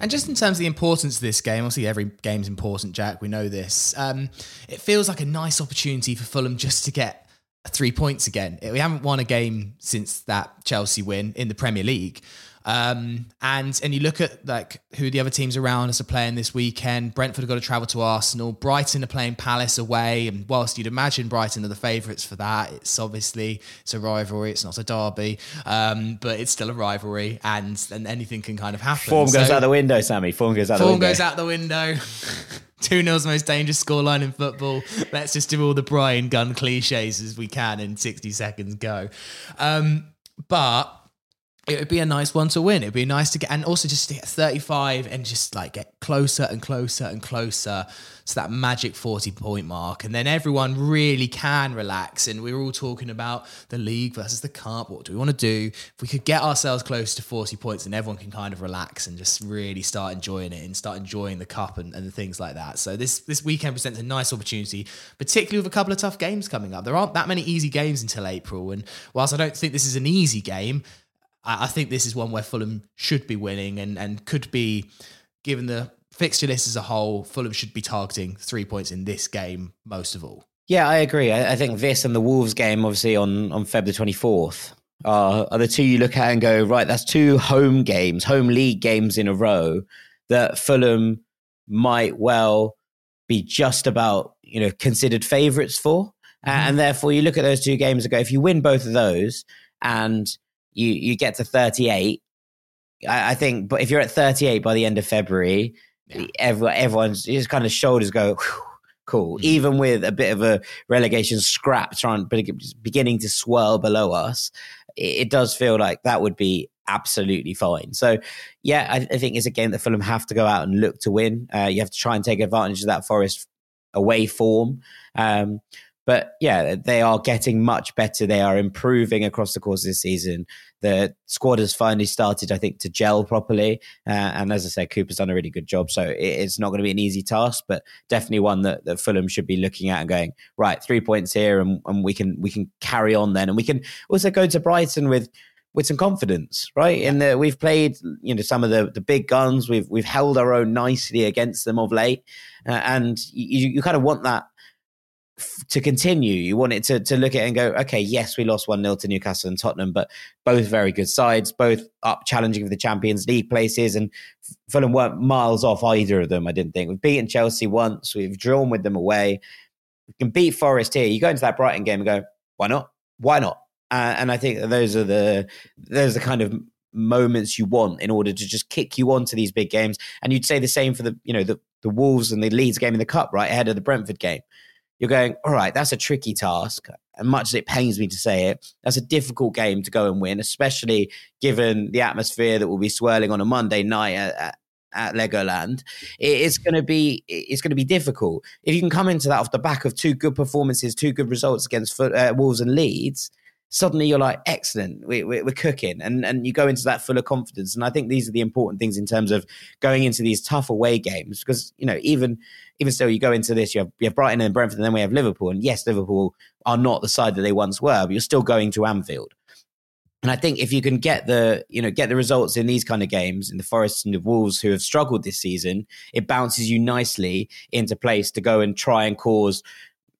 A: And just in terms of the importance of this game, obviously every game's important, Jack. We know this. Um, it feels like a nice opportunity for Fulham just to get three points again. We haven't won a game since that Chelsea win in the Premier League. Um, and and you look at like who the other teams around us are playing this weekend. Brentford have got to travel to Arsenal. Brighton are playing Palace away. And whilst you'd imagine Brighton are the favourites for that, it's obviously it's a rivalry. It's not a derby, um, but it's still a rivalry, and and anything can kind of happen.
B: Form goes so, out the window, Sammy. Form goes out.
A: Form
B: the window.
A: goes out the window. 2 0's most dangerous scoreline in football. Let's just do all the Brian Gun cliches as we can in 60 seconds go. Um, but it would be a nice one to win. It'd be nice to get, and also just to get 35 and just like get closer and closer and closer to that magic 40 point mark. And then everyone really can relax. And we are all talking about the league versus the cup. What do we want to do? If we could get ourselves close to 40 points, and everyone can kind of relax and just really start enjoying it and start enjoying the cup and, and things like that. So this, this weekend presents a nice opportunity, particularly with a couple of tough games coming up. There aren't that many easy games until April. And whilst I don't think this is an easy game, I, I think this is one where Fulham should be winning and, and could be, given the fixture list as a whole, Fulham should be targeting three points in this game most of all.
B: Yeah, I agree. I, I think this and the Wolves game, obviously on on February twenty fourth, are are the two you look at and go right. That's two home games, home league games in a row that Fulham might well be just about you know considered favourites for, mm-hmm. and therefore you look at those two games and go, if you win both of those and you you get to 38 I, I think but if you're at 38 by the end of february yeah. everyone everyone's just kind of shoulders go cool mm-hmm. even with a bit of a relegation scrap trying beginning to swirl below us it, it does feel like that would be absolutely fine. So, yeah, I, I, think it's a game that Fulham have to go out and look to win. Uh, you have to try and take advantage of that Forest away form. Um, but yeah, they are getting much better. They are improving across the course of the season. The squad has finally started, I think, to gel properly. Uh, and as I said, Cooper's done a really good job. So it's not going to be an easy task, but definitely one that, that Fulham should be looking at and going, right, three points here, and, and we can we can carry on then. And we can also go to Brighton with with some confidence, right? In that we've played, you know, some of the, the big guns. We've we've held our own nicely against them of late, uh, and you, you kind of want that to continue. You want it to, to look at and go, okay, yes, we lost 1 0 to Newcastle and Tottenham, but both very good sides, both up challenging for the Champions League places. And Fulham weren't miles off either of them, I didn't think. We've beaten Chelsea once, we've drawn with them away. We can beat Forest here. You go into that Brighton game and go, why not? Why not? Uh, and I think those are the those are the kind of moments you want in order to just kick you on to these big games. And you'd say the same for the you know the the Wolves and the Leeds game in the cup, right ahead of the Brentford game you're going, all right, that's a tricky task. And much as it pains me to say it, that's a difficult game to go and win, especially given the atmosphere that will be swirling on a Monday night at, at, Legoland. It's going to be it's going to be difficult if you can come into that off the back of two good performances, two good results against uh, Wolves and Leeds suddenly you're like, excellent, we, we, we're cooking. And, and you go into that full of confidence. And I think these are the important things in terms of going into these tough away games because, you know, even even still, you go into this, you have, you have Brighton and Brentford, and then we have Liverpool. And yes, Liverpool are not the side that they once were, but you're still going to Anfield. And I think if you can get the, you know, get the results in these kind of games, in the Forests and the Wolves who have struggled this season, it bounces you nicely into place to go and try and cause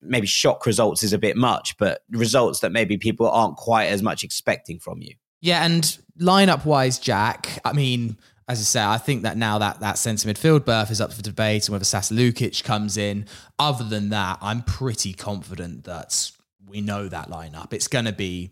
B: maybe shock results is a bit much, but results that maybe people aren't quite as much expecting from you.
A: Yeah, and lineup wise, Jack, I mean, as I say, I think that now that that centre midfield berth is up for debate and whether Sasa Lukic comes in. Other than that, I'm pretty confident that we know that lineup. It's going to be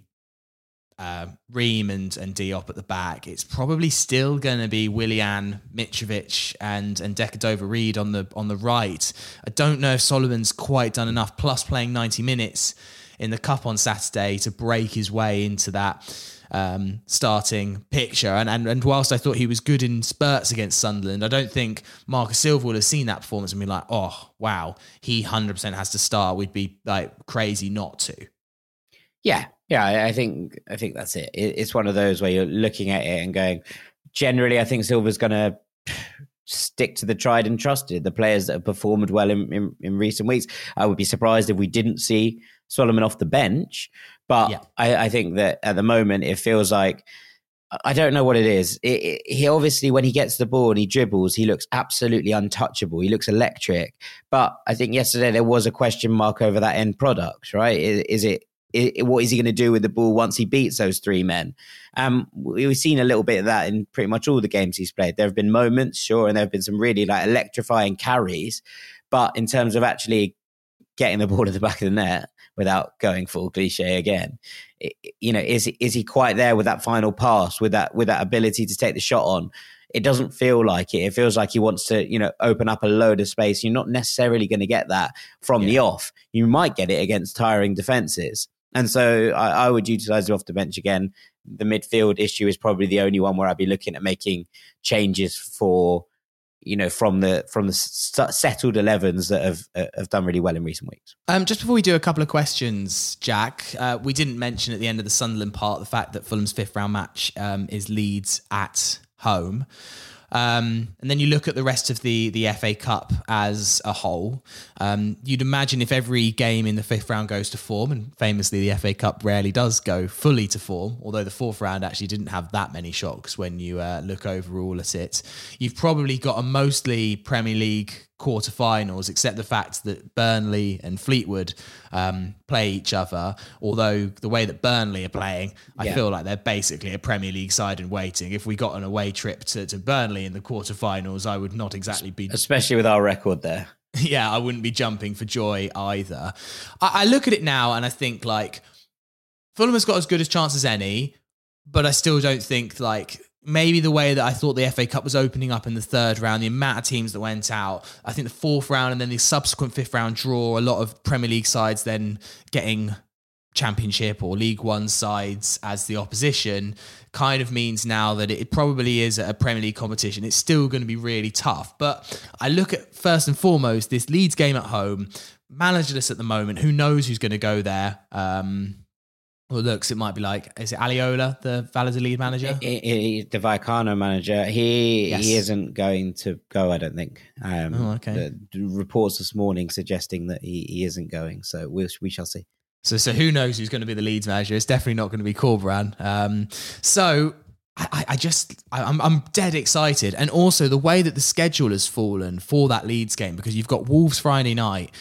A: uh, Ream and, and Diop at the back, it's probably still going to be Willian, Mitrovic, and and Decordova-Reid on the on the right. I don't know if Solomon's quite done enough. Plus, playing ninety minutes in the cup on Saturday to break his way into that um, starting picture. And, and and whilst I thought he was good in spurts against Sunderland, I don't think Marcus Silva will have seen that performance and be like, oh wow, he hundred percent has to start. We'd be like crazy not to.
B: Yeah, yeah, I think I think that's it. It's one of those where you're looking at it and going. Generally, I think Silva's going to stick to the tried and trusted, the players that have performed well in, in, in, recent weeks. I would be surprised if we didn't see Solomon off the bench, but yeah. I, I, think that at the moment it feels like I don't know what it is. It, it, he obviously, when he gets the ball and he dribbles, he looks absolutely untouchable. He looks electric. But I think yesterday there was a question mark over that end product, right? Is, is it it, what is he going to do with the ball once he beats those three men? Um, we've seen a little bit of that in pretty much all the games he's played. There have been moments, sure, and there have been some really like electrifying carries, but in terms of actually getting the ball to the back of the net without going full cliche again, it, you know, is is he quite there with that final pass, with that with that ability to take the shot on? It doesn't feel like it. It feels like he wants to, you know, open up a load of space. You're not necessarily going to get that from yeah. the off. You might get it against tiring defenses And so I, I would utilize him off the bench again. The midfield issue is probably the only one where I'd be looking at making changes for you know from the from the settled 11s that have uh, have done really well in recent weeks
A: um, just before we do a couple of questions jack uh, we didn't mention at the end of the sunderland part the fact that fulham's fifth round match um, is leeds at home um, and then you look at the rest of the the FA Cup as a whole. Um, you'd imagine if every game in the fifth round goes to form, and famously the FA Cup rarely does go fully to form, although the fourth round actually didn't have that many shocks when you uh, look overall at it. You've probably got a mostly Premier League quarterfinals, except the fact that Burnley and Fleetwood um, play each other. Although the way that Burnley are playing, I yeah. feel like they're basically a Premier League side in waiting. If we got an away trip to, to Burnley in the quarterfinals, I would not exactly be.
B: Especially with our record there.
A: Yeah, I wouldn't be jumping for joy either. I, I look at it now and I think like Fulham has got as good a chance as any, but I still don't think like maybe the way that I thought the FA Cup was opening up in the third round, the amount of teams that went out, I think the fourth round and then the subsequent fifth round draw, a lot of Premier League sides then getting championship or league one sides as the opposition kind of means now that it probably is a premier league competition. It's still going to be really tough. But i look at first and foremost this leeds game at home managerless at the moment. Who knows who's going to go there? Um, well, looks, it might be like is it Iraola, the Valladolid manager,
B: he, he, the Vallecano manager. He yes. he isn't going to go. I don't think. Um, oh, okay. The reports this morning suggesting that he, he isn't going. So we we shall see.
A: So so who knows who's going to be the Leeds manager? It's definitely not going to be Corberán. Um, so I, I, just I'm I'm dead excited, and also the way that the schedule has fallen for that Leeds game because you've got Wolves Friday night,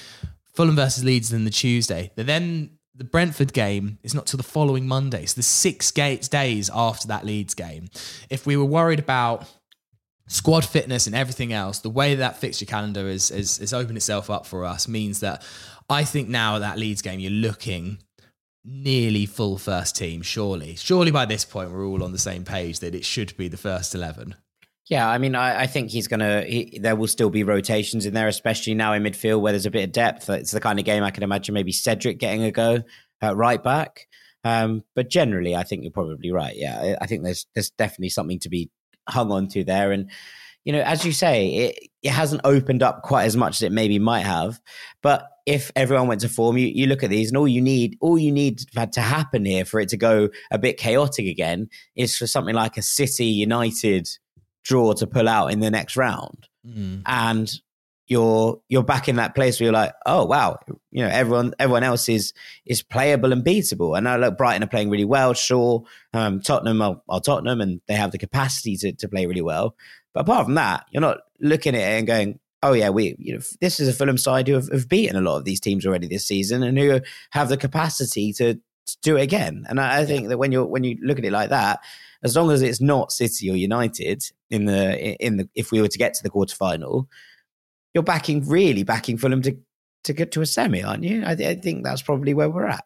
A: Fulham versus Leeds then the Tuesday. Then the Brentford game is not till the following Monday. So the six gates days after that Leeds game. If we were worried about squad fitness and everything else, the way that fixture calendar is is, is opened itself up for us means that I think now at that Leeds game you're looking nearly full first team. Surely, surely by this point we're all on the same page that it should be the first eleven.
B: Yeah, I mean, I, I think he's gonna. He, there will still be rotations in there, especially now in midfield where there's a bit of depth. It's the kind of game I can imagine maybe Cedric getting a go at right back. Um, but generally, I think you're probably right. Yeah, I, I think there's there's definitely something to be hung on to there, and you know, as you say, it it hasn't opened up quite as much as it maybe might have. But if everyone went to form, you, you look at these, and all you need, all you need had to happen here for it to go a bit chaotic again is for something like a City United draw to pull out in the next round. Mm. And you're you're back in that place where you're like, oh wow, you know, everyone everyone else is is playable and beatable. And I look Brighton are playing really well, sure. Um, Tottenham are, are, Tottenham and they have the capacity to, to play really well. But apart from that, you're not looking at it and going, oh yeah, we you know this is a Fulham side who have, have beaten a lot of these teams already this season and who have the capacity to, to do it again. And I, I think yeah. that when you're when you look at it like that, as long as it's not City or United in the in the if we were to get to the quarterfinal, you're backing really backing Fulham to to get to a semi, aren't you? I, I think that's probably where we're at.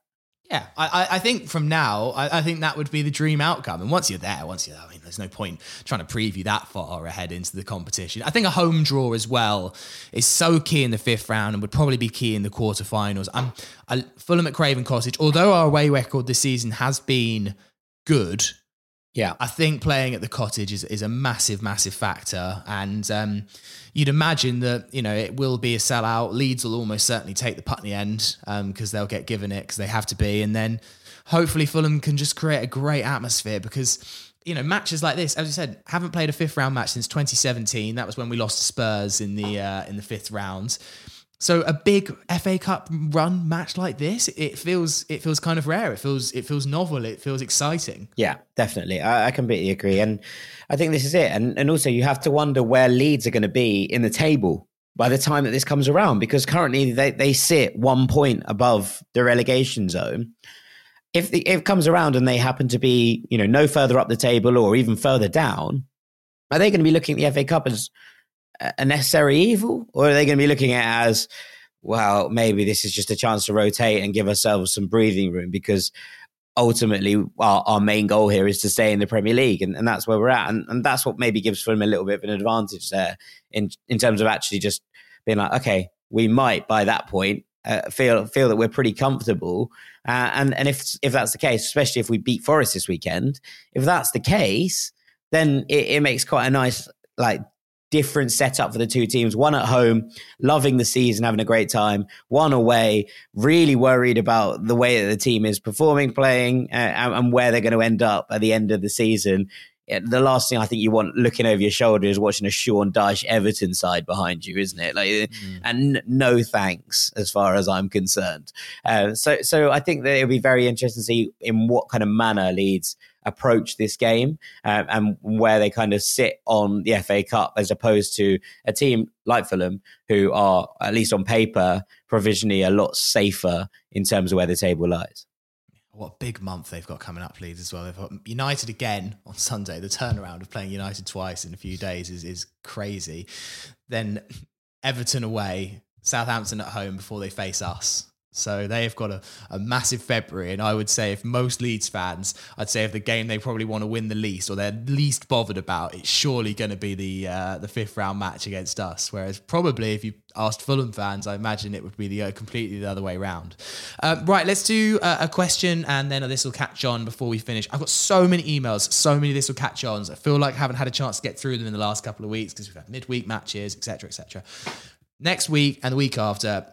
A: Yeah, I, I think from now, I, I, think that would be the dream outcome. And once you're there, once you're there, I mean, there's no point trying to preview that far ahead into the competition. I think a home draw as well is so key in the fifth round and would probably be key in the quarterfinals. I'm I, Fulham at Craven Cottage, although our away record this season has been good,
B: yeah,
A: I think playing at the cottage is, is a massive, massive factor. And um, you'd imagine that, you know, it will be a sellout. Leeds will almost certainly take the Putney end because um, they'll get given it because they have to be. And then hopefully Fulham can just create a great atmosphere because, you know, matches like this, as I said, haven't played a fifth round match since 2017. That was when we lost to Spurs in the uh, in the fifth round. So a big FA Cup run match like this, it feels it feels kind of rare. It feels it feels novel. It feels exciting.
B: Yeah, definitely. I, I completely agree, and I think this is it. And and also you have to wonder where Leeds are going to be in the table by the time that this comes around, because currently they they sit one point above the relegation zone. If the, if it comes around and they happen to be you know no further up the table or even further down, are they going to be looking at the FA Cup as a necessary evil, or are they going to be looking at as, well, maybe this is just a chance to rotate and give ourselves some breathing room because ultimately our, our main goal here is to stay in the Premier League, and, and that's where we're at, and, and that's what maybe gives Fulham a little bit of an advantage there in in terms of actually just being like, okay, we might by that point uh, feel feel that we're pretty comfortable. Uh, and and if if that's the case, especially if we beat Forest this weekend, if that's the case, then it, it makes quite a nice like different setup for the two teams. One at home, loving the season, having a great time. One away, really worried about the way that the team is performing, playing, uh, and, and where they're going to end up at the end of the season the last thing I think you want looking over your shoulder is watching a Sean Dyche Everton side behind you, isn't it? Like, mm. and no thanks as far as I'm concerned. Uh, so, so I think that it'll be very interesting to see in what kind of manner Leeds approach this game uh, and where they kind of sit on the FA Cup as opposed to a team like Fulham who are at least on paper provisionally a lot safer in terms of where the table lies
A: what a big month they've got coming up, Leeds as well. They've got United again on Sunday. The turnaround of playing United twice in a few days is is crazy. Then Everton away, Southampton at home before they face us. So they have got a, a massive February. And I would say, if most Leeds fans, I'd say if the game they probably want to win the least or they're least bothered about, it's surely going to be the uh, the fifth round match against us. Whereas probably if you asked Fulham fans, I imagine it would be the uh, completely the other way around. Um, right, let's do uh, a question and then this will catch on before we finish. I've got so many emails, so many this will catch ons. I feel like I haven't had a chance to get through them in the last couple of weeks because we've had midweek matches, etc., etc. Next week and the week after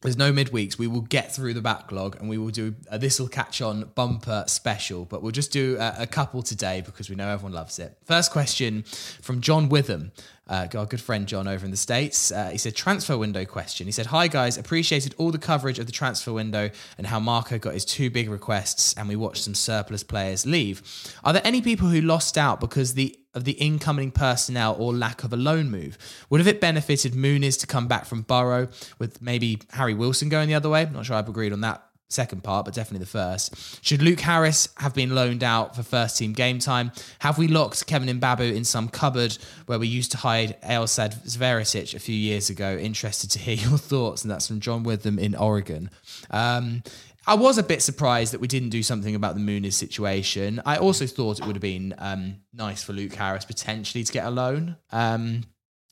A: there's no midweeks. We will get through the backlog and we will do a This Will Catch On bumper special, but we'll just do a, a, couple today because we know everyone loves it. First question from John Witham uh, our good friend John over in the States. Uh, he said, transfer window question. He said, Hi guys, appreciated all the coverage of the transfer window and how Marco got his two big requests and we watched some surplus players leave. Are there any people who lost out because the of the incoming personnel or lack of a loan move? Would have it benefited Muniz to come back from Borough with maybe Harry Wilson going the other way? I'm not sure I've agreed on that second part, but definitely the first. Should Luke Harris have been loaned out for first team game time? Have we locked Kevin Mbabu in some cupboard where we used to hide Elsad Zverotic a few years ago? Interested to hear your thoughts, and that's from John Witham in Oregon. Um, I was a bit surprised that we didn't do something about the Muniz situation. I also thought it would have been um, nice for Luke Harris potentially to get a loan. Um,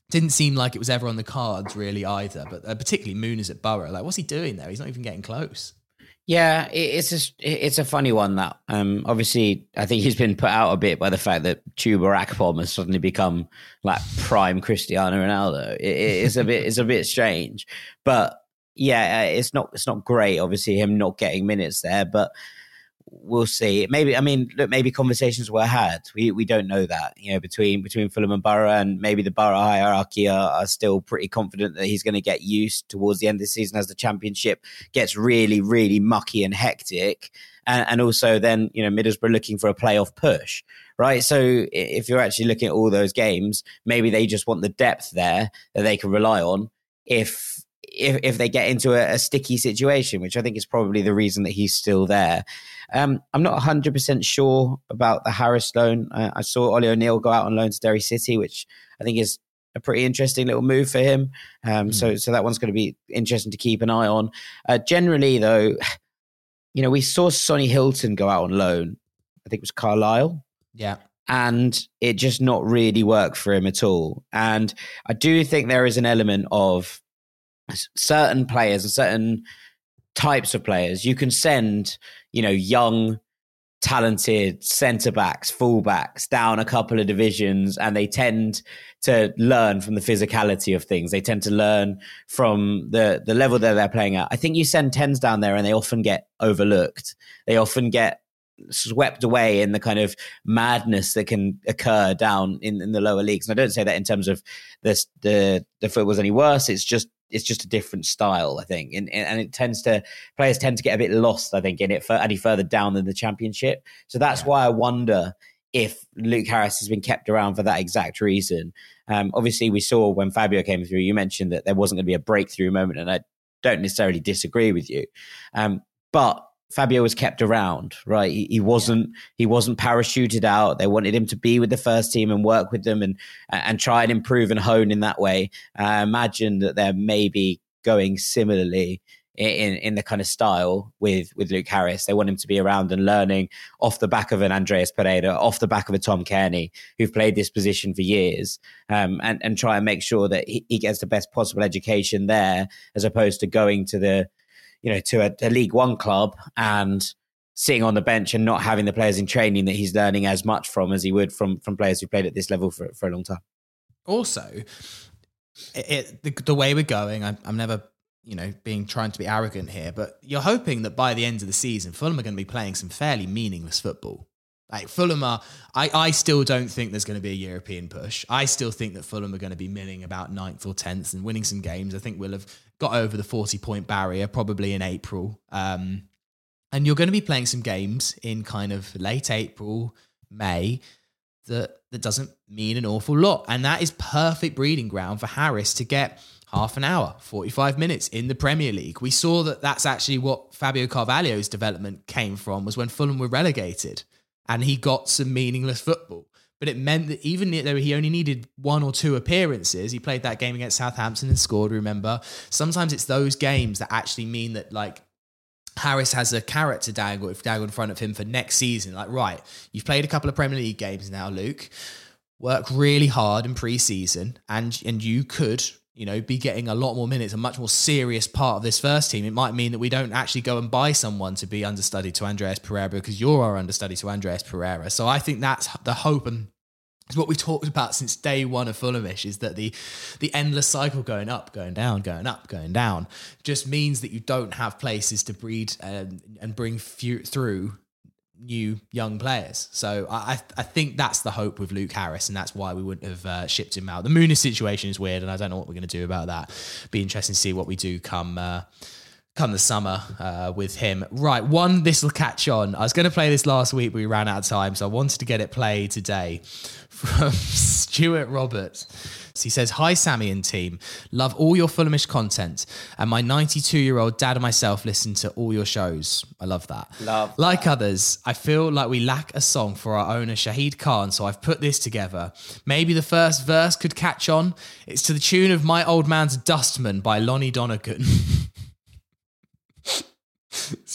A: didn't seem like it was ever on the cards really either, but uh, particularly Muniz at Borough. Like, what's he doing there? He's not even getting close.
B: Yeah, it's a it's a funny one that um, obviously I think he's been put out a bit by the fact that Chuba Akpom has suddenly become like prime Cristiano Ronaldo. It, it's a bit it's a bit strange, but yeah, uh, it's not it's not great. Obviously, him not getting minutes there, but we'll see. Maybe I mean, look, maybe conversations were had. We we don't know that you know between between Fulham and Borough, and maybe the Borough hierarchy are, are still pretty confident that he's going to get used towards the end of the season as the Championship gets really really mucky and hectic, and, and also then you know Middlesbrough looking for a playoff push. Right, so if you're actually looking at all those games, maybe they just want the depth there that they can rely on. If if, if they get into a, a, sticky situation, which I think is probably the reason that he's still there. Um, I'm not 100% sure about the Harris loan. I, I saw Ollie O'Neill go out on loan to Derry City, which I think is a pretty interesting little move for him. Um, mm. So, so that one's going to be interesting to keep an eye on. Uh, generally, though, you know, we saw Sonny Hilton go out on loan. I think it was Carlisle.
A: Yeah.
B: And it just not really worked for him at all. And I do think there is an element of certain players and certain types of players you can send you know young talented centre backs fullbacks down a couple of divisions and they tend to learn from the physicality of things they tend to learn from the the level that they're playing at i think you send tens down there and they often get overlooked they often get swept away in the kind of madness that can occur down in, in the lower leagues. And I don't say that in terms of this, the the football's any worse. It's just it's just a different style, I think, and and it tends to players tend to get a bit lost, I think, in it for any further down than the championship. So that's yeah. why I wonder if Luke Harris has been kept around for that exact reason. Um, obviously, we saw when Fabio came through. You mentioned that there wasn't going to be a breakthrough moment, and I don't necessarily disagree with you. Um, but Fabio was kept around, right? He, he wasn't he wasn't parachuted out. They wanted him to be with the first team and work with them and and try and improve and hone in that way. I imagine that they're maybe going similarly in in the kind of style with with Luke Harris. They want him to be around and learning off the back of an Andreas Pereira, off the back of a Tom Cairney, who've played this position for years, um, and and try and make sure that he, he, gets the best possible education there, as opposed to going to the, you know, to a, a League One club and sitting on the bench and not having the players in training that he's learning as much from as he would from from players who played at this level for for a long time.
A: Also, it, it the, the, way we're going, I'm, I'm never you know, being trying to be arrogant here, but you're hoping that by the end of the season, Fulham are going to be playing some fairly meaningless football. Like Fulham are, I, I still don't think there's going to be a European push. I still think that Fulham are going to be milling about ninth or tenth and winning some games. I think we'll have got over the 40 point barrier probably in April. Um, and you're going to be playing some games in kind of late April, May that that doesn't mean an awful lot, and that is perfect breeding ground for Harris to get half an hour, 45 minutes in the Premier League. We saw that that's actually what Fabio Carvalho's development came from was when Fulham were relegated and he got some meaningless football. But it meant that even though he only needed one or two appearances, he played that game against Southampton and scored, remember? Sometimes it's those games that actually mean that like Harris has a carrot to dangle, dangle in front of him for next season. Like, right, you've played a couple of Premier League games now, Luke. Work really hard in pre-season, and and you could you know, be getting a lot more minutes, a much more serious part of this first team. It might mean that we don't actually go and buy someone to be understudy to Andreas Pereira because you're our understudy to Andreas Pereira. So I think that's the hope and it's what we've talked about since day one of Fulhamish is that the the endless cycle going up, going down, going up, going down just means that you don't have places to breed and, um, and bring few, through new young players. So I I think that's the hope with Luke Harris, and that's why we wouldn't have uh, shipped him out. The Muniz situation is weird, and I don't know what we're going to do about that. Be interesting to see what we do come. Uh, come the summer uh, with him. Right, one, this will catch on. I was going to play this last week, but we ran out of time, so I wanted to get it played today from Stuart Roberts. He says, Hi, Sammy and team. Love all your Fulhamish content. And my 92 year old dad and myself listen to all your shows. I love that.
B: Love.
A: Like that. others, I feel like we lack a song for our owner, Shahid Khan. So I've put this together. Maybe the first verse could catch on. It's to the tune of My Old Man's Dustman by Lonnie Donegan.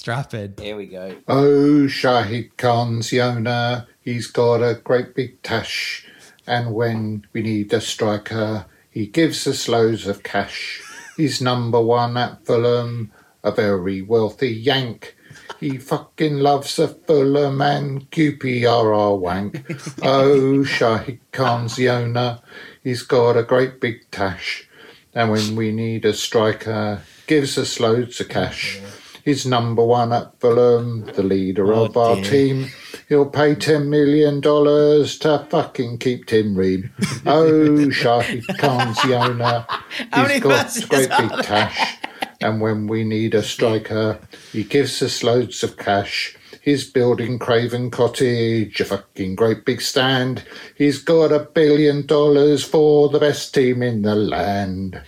A: Strap in.
B: Here we go.
E: Oh, Shahid Khan's the owner. He's got a great big tash and when we need a striker, he gives us loads of cash. He's number one at Fulham, a very wealthy Yank. He fucking loves a Fulham and QPR wank. Oh, Shahid Khan's the owner. He's got a great big tash. And when we need a striker, gives us loads of cash. He's number one at Fulham, the leader oh, of our dear. team. He'll pay $10 million to fucking keep Tim Ream. Oh, Shahid Khan's the owner. He's got great big cash. And when we need a striker, he gives us loads of cash. He's building Craven Cottage, a fucking great big stand. He's got a billion dollars for the best team in the land.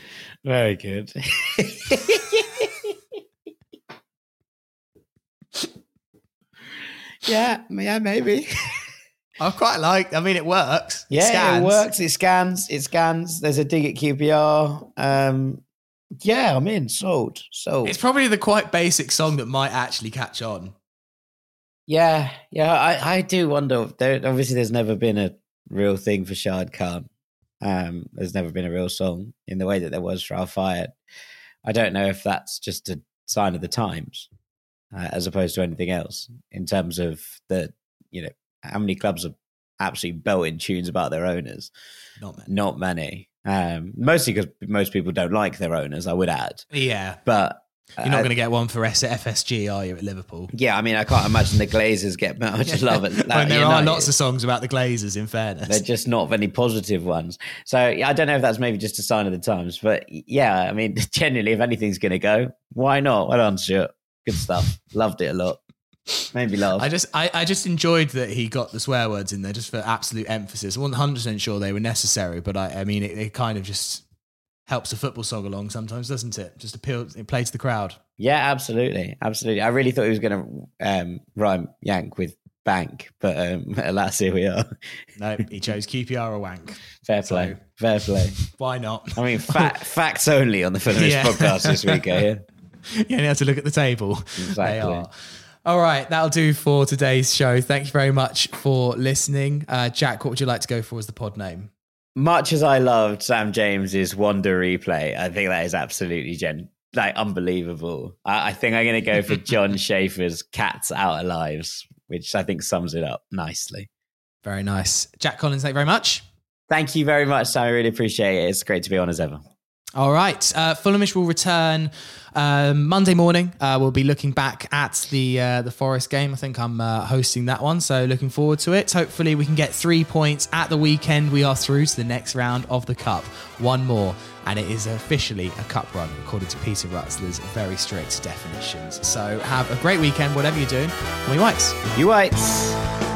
B: Very good. yeah, yeah, maybe.
A: I quite like. I mean, it works.
B: Yeah, it, scans. it works. It scans. It scans. There's a dig at QPR. Um, yeah, I'm in. Sold. Sold.
A: It's probably the quite basic song that might actually catch on.
B: Yeah, yeah. I, I do wonder. There, obviously, there's never been a real thing for Shahid Khan. Um, there's never been a real song in the way that there was for Al Fayed. I don't know if that's just a sign of the times uh, as opposed to anything else in terms of the you know how many clubs are absolutely belting tunes about their owners
A: not many,
B: not many. Um, mostly because most people don't like their owners i would add
A: yeah
B: but
A: you're not uh, going to get one for FSG, are you, at Liverpool?
B: Yeah, I mean, I can't imagine the Glazers get much love it.
A: when there are lots of songs about the Glazers, in fairness.
B: They're just not any positive ones. So I don't know if that's maybe just a sign of the times. But yeah, I mean, generally, if anything's going to go, why not? Well done, Stuart. Good stuff. Loved it a lot. Made me laugh.
A: I just, I, I just enjoyed that he got the swear words in there just for absolute emphasis. I wasn't 100 percent sure they were necessary, but I, I mean, it, it kind of just helps a football song along sometimes, doesn't it? Just appeal, it plays to the crowd.
B: Yeah, absolutely, absolutely. I really thought he was going to um, rhyme yank with bank, but um, alas, here we are.
A: no, he chose QPR or wank.
B: Fair play, so, fair play.
A: Why not?
B: I mean, fa- facts only on the Fulhamish yeah. podcast this week, eh?
A: you only have to look at the table.
B: Exactly.
A: They are. All right, that'll do for today's show. Thank you very much for listening. Uh, Jack, what would you like to go for as the pod name?
B: Much as I loved Sam James's Wonder replay, I think that is absolutely gen like unbelievable. I, I think I'm going to go for John Schaefer's "Cats Out Alives," which I think sums it up nicely.
A: Very nice, Jack Collins. Thank you very much.
B: Thank you very much, Sam. I really appreciate it. It's great to be on as ever.
A: All right. Uh, Fulhamish will return um, Monday morning. Uh, we'll be looking back at the uh, the Forest game. I think I'm uh, hosting that one, so looking forward to it. Hopefully, we can get three points at the weekend. We are through to the next round of the cup. One more, and it is officially a cup run according to Peter Rutzler's very strict definitions. So have a great weekend, whatever you're doing. We whites.
B: You whites.